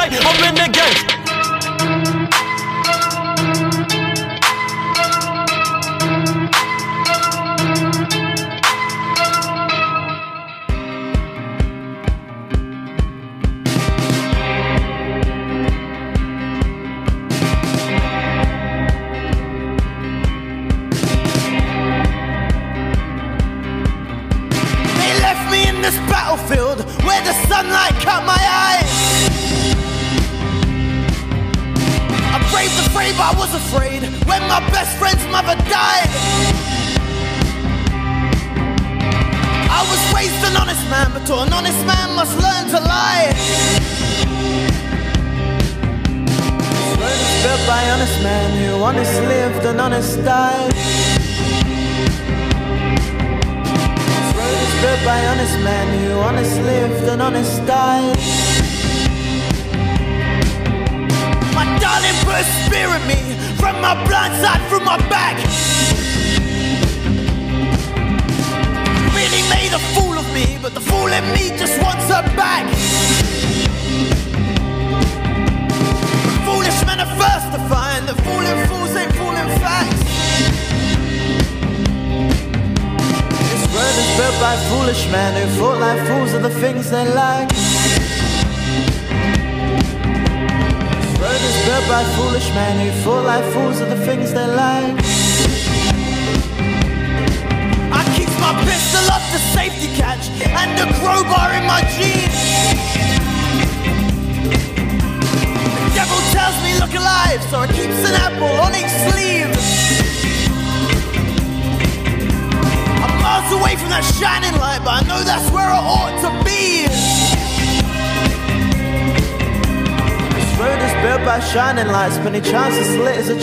I'm in the game.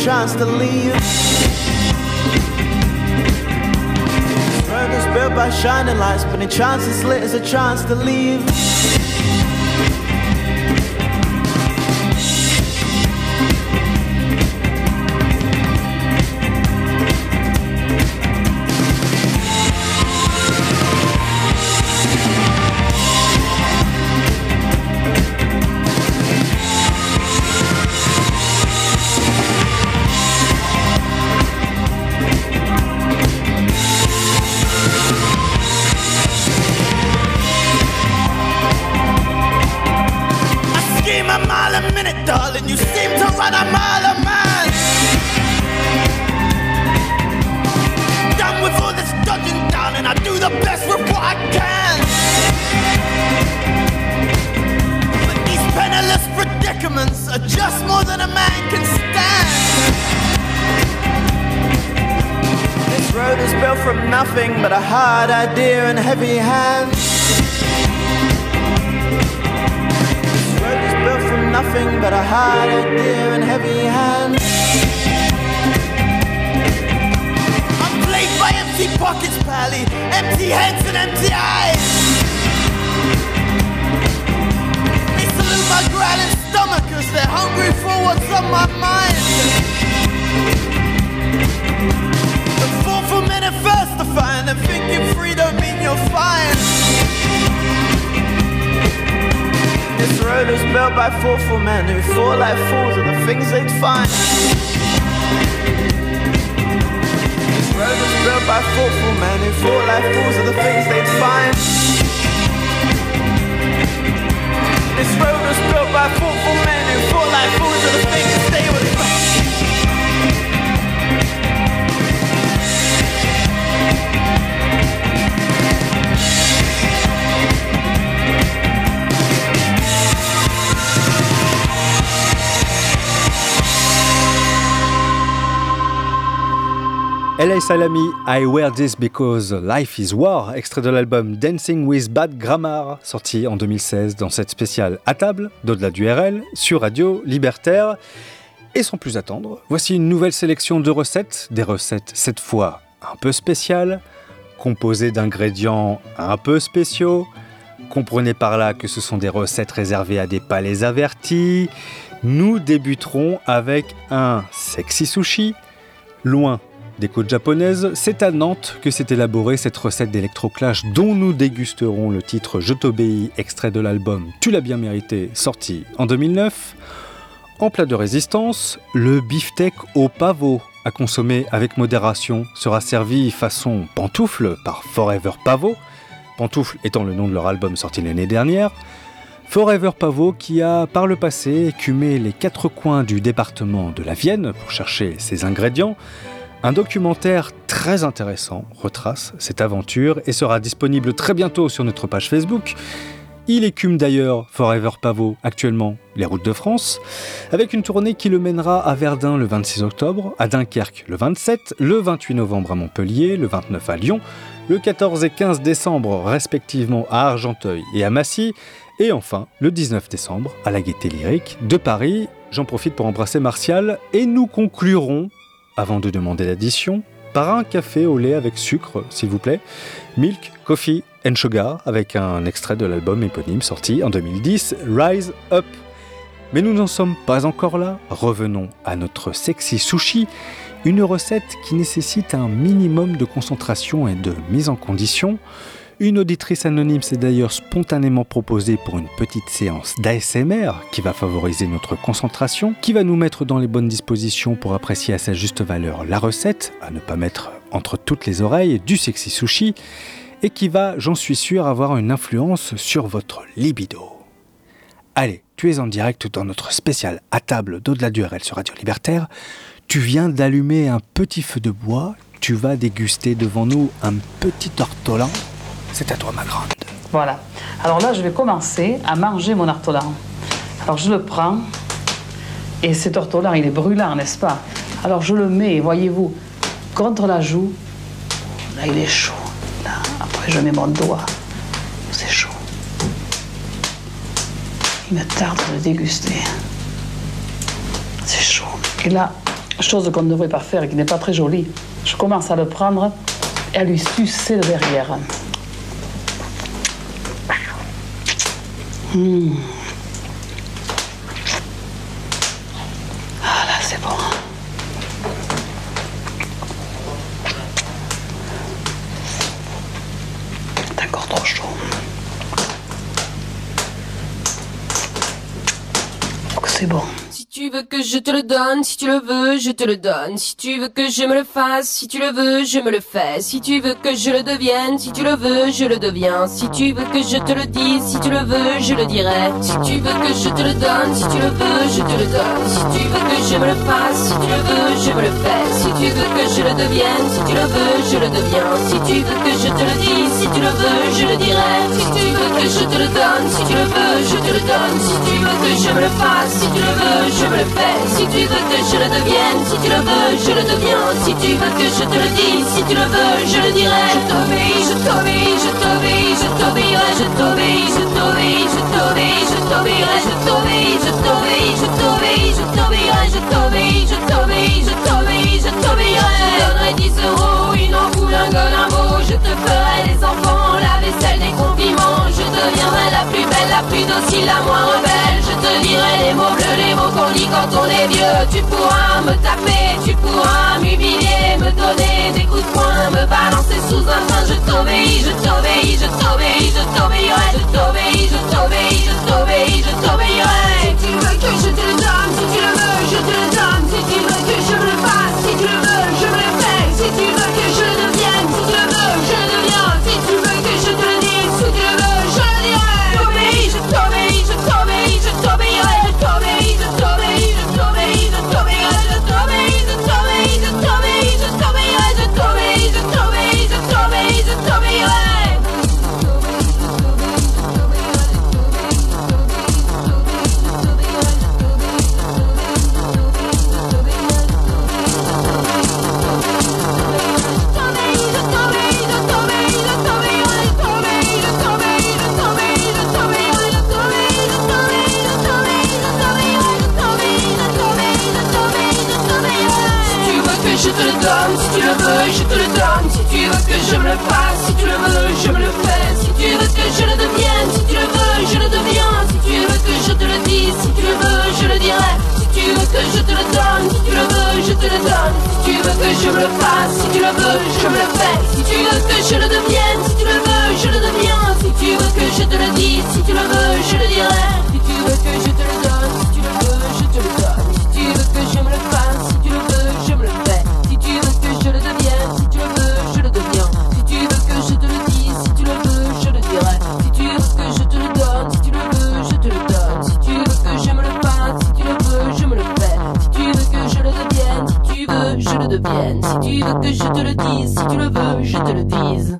tries to leave. Burgers built by shining lights, but it chance is lit as a chance to leave. Women who's built by thoughtful men who fall like fools at the things they'd find. This road was built by thoughtful men who fall like fools at the things they'd find. This road was built by thoughtful men who fall like fools of the things they would L.A. Salami, I Wear This Because Life is War, extrait de l'album Dancing with Bad Grammar, sorti en 2016 dans cette spéciale à table d'au-delà du RL sur Radio Libertaire. Et sans plus attendre, voici une nouvelle sélection de recettes, des recettes cette fois un peu spéciales, composées d'ingrédients un peu spéciaux. Comprenez par là que ce sont des recettes réservées à des palais avertis. Nous débuterons avec un sexy sushi, loin des côtes japonaises, c'est à Nantes que s'est élaborée cette recette d'électroclash dont nous dégusterons le titre Je t'obéis, extrait de l'album Tu l'as bien mérité, sorti en 2009. En plat de résistance, le beefsteak au pavot, à consommer avec modération, sera servi façon pantoufle par Forever Pavot, pantoufle étant le nom de leur album sorti l'année dernière. Forever Pavot qui a par le passé écumé les quatre coins du département de la Vienne pour chercher ses ingrédients. Un documentaire très intéressant retrace cette aventure et sera disponible très bientôt sur notre page Facebook. Il écume d'ailleurs Forever Pavot actuellement les routes de France, avec une tournée qui le mènera à Verdun le 26 octobre, à Dunkerque le 27, le 28 novembre à Montpellier, le 29 à Lyon, le 14 et 15 décembre respectivement à Argenteuil et à Massy, et enfin le 19 décembre à la Gaîté Lyrique de Paris. J'en profite pour embrasser Martial et nous conclurons, avant de demander l'addition, par un café au lait avec sucre, s'il vous plaît, Milk, Coffee and Sugar, avec un extrait de l'album éponyme sorti en 2010, Rise Up. Mais nous n'en sommes pas encore là. Revenons à notre sexy sushi, une recette qui nécessite un minimum de concentration et de mise en condition. Une auditrice anonyme s'est d'ailleurs spontanément proposée pour une petite séance d'ASMR qui va favoriser notre concentration, qui va nous mettre dans les bonnes dispositions pour apprécier à sa juste valeur la recette, à ne pas mettre entre toutes les oreilles du sexy sushi, et qui va, j'en suis sûr, avoir une influence sur votre libido. Allez, tu es en direct dans notre spécial à table d'au-delà du RL sur Radio Libertaire. Tu viens d'allumer un petit feu de bois. Tu vas déguster devant nous un petit ortolan. C'est à toi, ma grande. Voilà. Alors là, je vais commencer à manger mon ortolan. Alors je le prends. Et cet ortolan, il est brûlant, n'est-ce pas? Alors je le mets, voyez-vous, contre la joue. Là, il est chaud. Là, après, je mets mon doigt. C'est chaud. Il me tarde de le déguster. C'est chaud. Et là, chose qu'on ne devrait pas faire et qui n'est pas très jolie, je commence à le prendre et à lui sucer le derrière. Mmh. Ah là, c'est bon. C'est encore trop chaud. Oh, c'est bon. Si tu veux que je te le donne, si tu le veux, je te le donne. Si tu veux que je me le fasse, si tu le veux, je me le fais. Si tu veux que je le devienne, si tu le veux, je le deviens. Si tu veux que je te le dise, si tu le veux, je le dirai. Si tu veux que je te le donne, si tu le veux, je te le donne. Si tu veux que je me le fasse, si tu le veux, je me le fais. Si tu veux que je le devienne, si tu le veux, je le deviens. Si tu veux que je te le dise, si tu le veux, je le dirai. Si tu veux que je te le donne, si tu le veux, je te le donne. Si tu veux que je me le fasse, si tu le veux, je me le fais. Si tu veux que je le devienne, si tu le veux, je le deviens. Si tu veux que je te le dise, si tu le veux, je le dirai. Je t'obéis, je t'obéis, je t'obéis, je t'obéirai, je t'obéis, je t'obéis, je t'obéis, je t'obéirai, je t'obéis, je t'obéis, je t'obéis, je t'obéirai, je t'obéis, je t'obéis, je t'obéis, je t'obéirai. Je donnerai 10 euros, une ampoule, un mot. Je te ferai les enfants, la vaisselle, des compliments. Deviendrai la plus belle, la plus docile, la moins rebelle. Je te dirai les mots bleus, les mots qu'on dit quand on est vieux. Tu pourras me taper, tu pourras m'humilier, me donner des coups de poing, me balancer sous un train. Je t'obéis, je t'obéis, je t'obéis, je t'obéirai. Je t'obéis, je t'obéis, je t'obéis, je t'obéirai. Tu veux que je te le donne, si tu le veux, je te donne. je me le fasse Si tu le veux, je me le fais. Si tu veux que je le devienne Si tu le veux, je le deviens. Si tu veux que je te le dise Si tu le veux, je le dirai. Si tu veux que je te le donne Si tu le veux, je te le donne. Si tu veux que je me le fasse Si tu le veux, je me le fais. Si tu veux que je le devienne Si tu le veux, je le deviens. Si tu veux que je te le dise Si tu le veux, je le dirai. Si tu veux que je te le donne. Si tu veux que je te le dise, si tu le veux, je te le dise.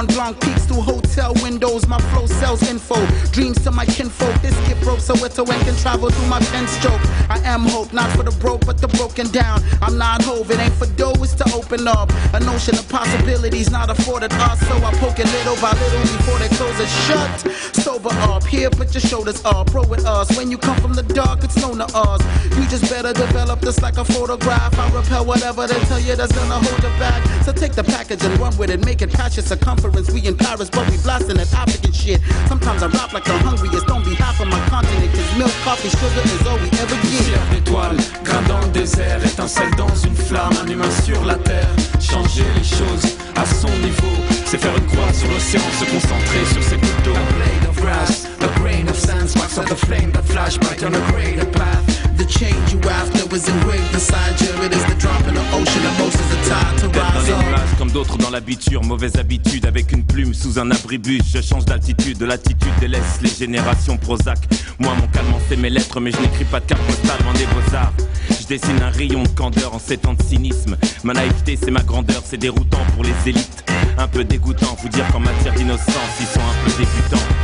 Mont Blanc peaks through hotel windows. My flow sells info, dreams to my kinfolk. This gift broke so it's a and can travel through my pen stroke. I am hope, not for the broke, but the broken down. I'm not hove, it ain't for dough, it's to open up. A notion of possibilities not afforded us, so I poke it little by little before they close it shut. Sober up, here, put your shoulders up, pro with us. When you come from the dark, it's known to us. You just better develop this like a photograph. I repel whatever they tell you that's gonna hold you back. So take the package and run with it, make it past your circumference. We in Paris, but we blasting that African shit. Sometimes I rap like the hungriest Don't be behalf of my continent, cause milk, coffee, sugar is all we ever get. D'étoiles, grain dans le désert, étincelle dans une flamme, un humain sur la terre. Changer les choses à son niveau, c'est faire une croix sur l'océan, se concentrer sur ses gouttes grass, a grain of sand, sparks of the flame that flash bright on a greater path. The change you after was engraved inside you. It is the drop in the ocean, emotions are tied to Tête dans rise up. comme d'autres dans l'habitude, mauvaise habitude avec une plume sous un abribus. Je change d'altitude, de l'attitude délaisse les générations Prozac. Moi, mon calme, c'est mes lettres, mais je n'écris pas de carte postale, loin des beaux-arts. Je dessine un rayon de candeur en sept ans de cynisme. Ma naïveté, c'est ma grandeur, c'est déroutant pour les élites. Un peu dégoûtant, vous dire qu'en matière d'innocence, ils sont un peu débutants.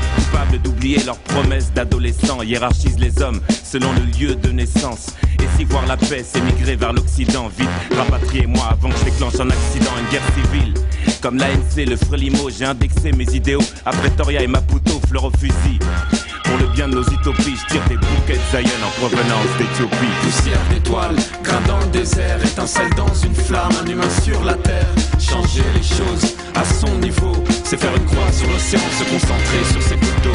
D'oublier leurs promesses d'adolescents, hiérarchisent les hommes selon le lieu de naissance. Et si voir la paix, c'est migrer vers l'Occident, vite, rapatriez-moi avant que je déclenche un accident, une guerre civile. Comme l'ANC, le Frelimo, j'ai indexé mes idéaux à Pretoria et Maputo, fleur au fusil. Pour le bien de nos utopies, je tire des bouquets de Zion en provenance d'Éthiopie. Poussière d'étoiles, grain dans le désert, étincelle dans une flamme, un humain sur la terre. Changer les choses à son niveau, c'est faire une croix sur l'océan, se concentrer sur ses d'eau.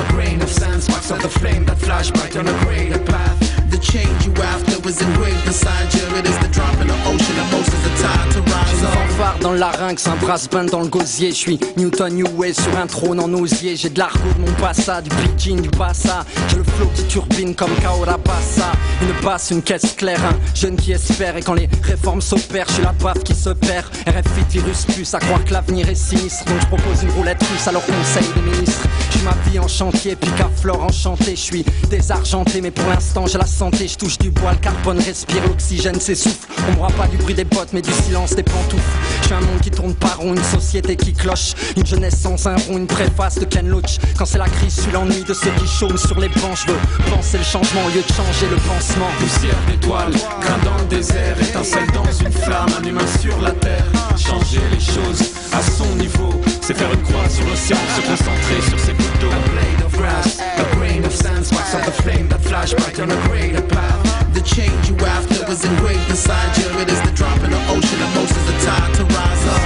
A grain of sand, sparks of the flame that flash bright on a greater path. The change you after was engraved inside you. It is the drop in the ocean, emotions are tied to rise J'ai une up. fanfare dans le larynx, un brass band dans le gosier. Je suis Newton New Way sur un trône en osier. J'ai de l'argot de mon passa, du pidgin, du bassa. J'ai le flow qui turbine comme Kaora Bassa. Une basse, une caisse claire, un jeune qui espère. Et quand les réformes s'opèrent, je suis la baffe qui se perd. RFI virus plus, à croire que l'avenir est sinistre. Donc je propose une roulette russe à leur conseil des ministres. Suis ma vie en chantier, picaflore enchanté. Je suis désargenté, mais pour l'instant j'ai la santé. Je touche du bois, le carbone respire, l'oxygène s'essouffle. On m'aura pas du bruit des bottes, mais du silence des pantoufles. Je suis un monde qui tourne par rond, une société qui cloche. Une jeunesse sans un rond, une préface de Ken Loach. Quand c'est la crise, je suis l'ennui de ceux qui chôment sur les bancs. Je veux penser le changement au lieu de changer le pansement. Poussière d'étoiles, grain dans le désert, étincelle dans une flamme, un humain sur la terre. Changer les choses à son niveau, c'est faire une croix sur l'océan, se concentrer sur ses gouttes d'eau. Grass, a grain of sand, sparks of the flame that flash back on a greater path. The change you after was engraved inside you. It is the drop in the ocean, are tied to rise up.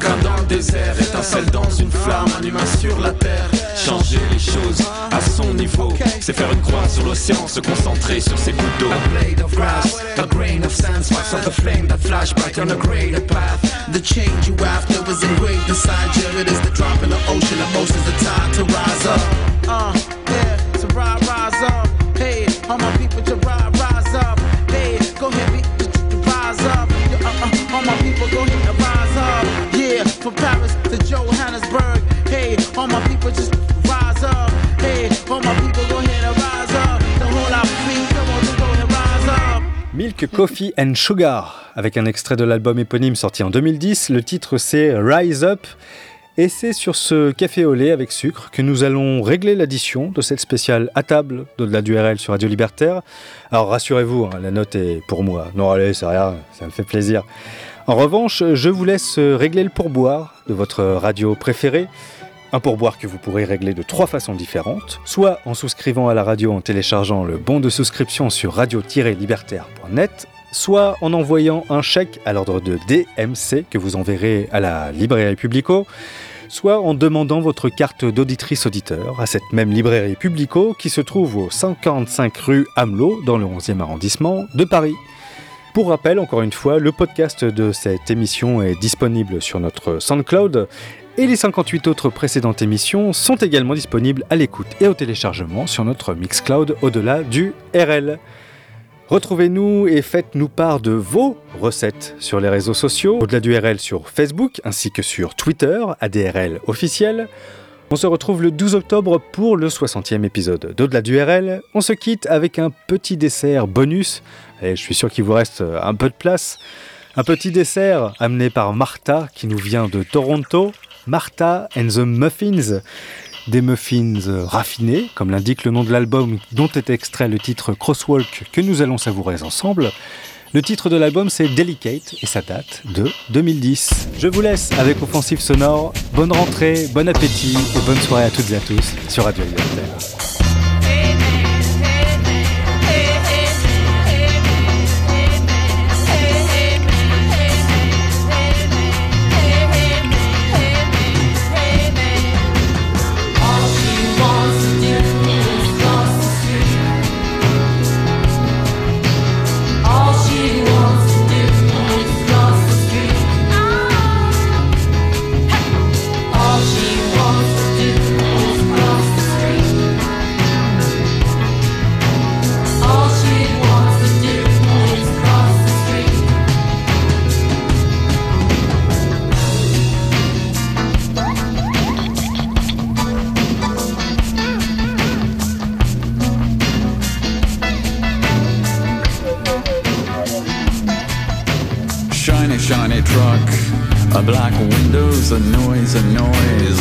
Grain dans le désert, étincelle dans une flamme, un humain sur la terre. Changer les choses à son niveau, c'est faire une croix sur l'océan, se concentrer sur ses gouttes d'eau. A blade of grass, a grain of sand, sparks of the flame that flash bright on a greater path. The change you after was engraved inside you. It is the drop in the ocean, emotions are tied to rise up. Uh, yeah, to rise, rise up. Hey, all my people to rise, rise up. Hey, go ahead, be, to rise up. Uh, uh, all my people go ahead and rise up. Yeah, from Paris to Johannesburg. Hey, all my people just Coffee and Sugar, avec un extrait de l'album éponyme sorti en 2010. Le titre c'est Rise Up. Et c'est sur ce café au lait avec sucre que nous allons régler l'addition de cette spéciale à table d'au-delà du RL sur Radio Libertaire. Alors rassurez-vous, hein, la note est pour moi. Non, allez, c'est rien, ça me fait plaisir. En revanche, je vous laisse régler le pourboire de votre radio préférée. Un pourboire que vous pourrez régler de trois façons différentes, soit en souscrivant à la radio en téléchargeant le bon de souscription sur radio-libertaire.net, soit en envoyant un chèque à l'ordre de DMC que vous enverrez à la librairie Publico, soit en demandant votre carte d'auditrice auditeur à cette même librairie Publico qui se trouve au 55 rue Hamelot dans le 11e arrondissement de Paris. Pour rappel, encore une fois, le podcast de cette émission est disponible sur notre SoundCloud et les 58 autres précédentes émissions sont également disponibles à l'écoute et au téléchargement sur notre Mixcloud au-delà du RL. Retrouvez-nous et faites-nous part de vos recettes sur les réseaux sociaux, au-delà du RL sur Facebook ainsi que sur Twitter, ADRL officiel. On se retrouve le 12 octobre pour le 60e épisode d'Au-delà du RL. On se quitte avec un petit dessert bonus. Et je suis sûr qu'il vous reste un peu de place. Un petit dessert amené par Martha qui nous vient de Toronto. Martha and the Muffins. Des muffins raffinés, comme l'indique le nom de l'album dont est extrait le titre Crosswalk que nous allons savourer ensemble. Le titre de l'album c'est Delicate et ça date de 2010. Je vous laisse avec Offensive Sonore. Bonne rentrée, bon appétit et bonne soirée à toutes et à tous sur Radio Libertaire. a noise,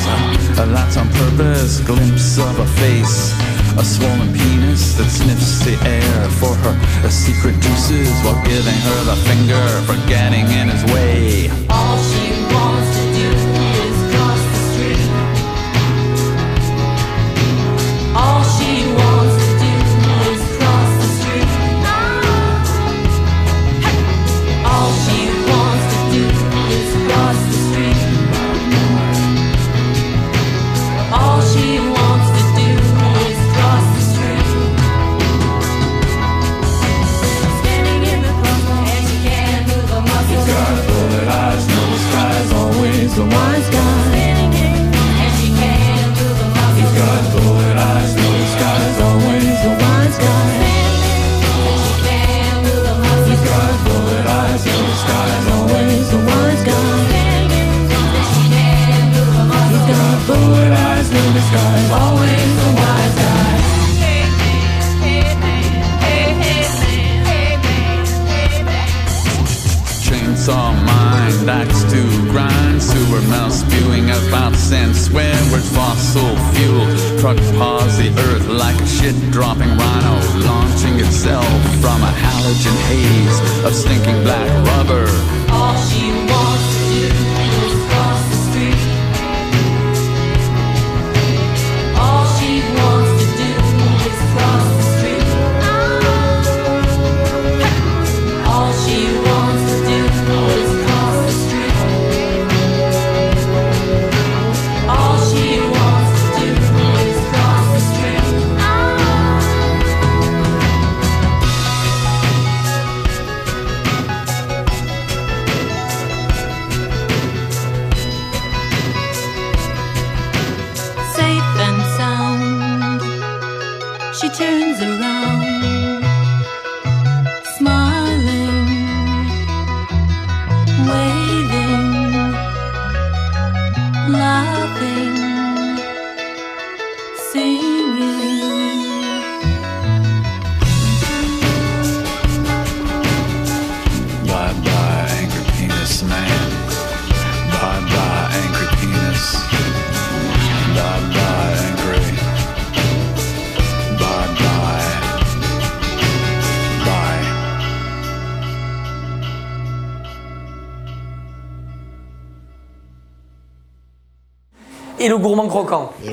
a light on purpose, glimpse of a face, a swollen penis that sniffs the air for her, a secret deuces while giving her the finger, forgetting in his way. All she wants.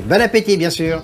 Bon appétit, bien sûr.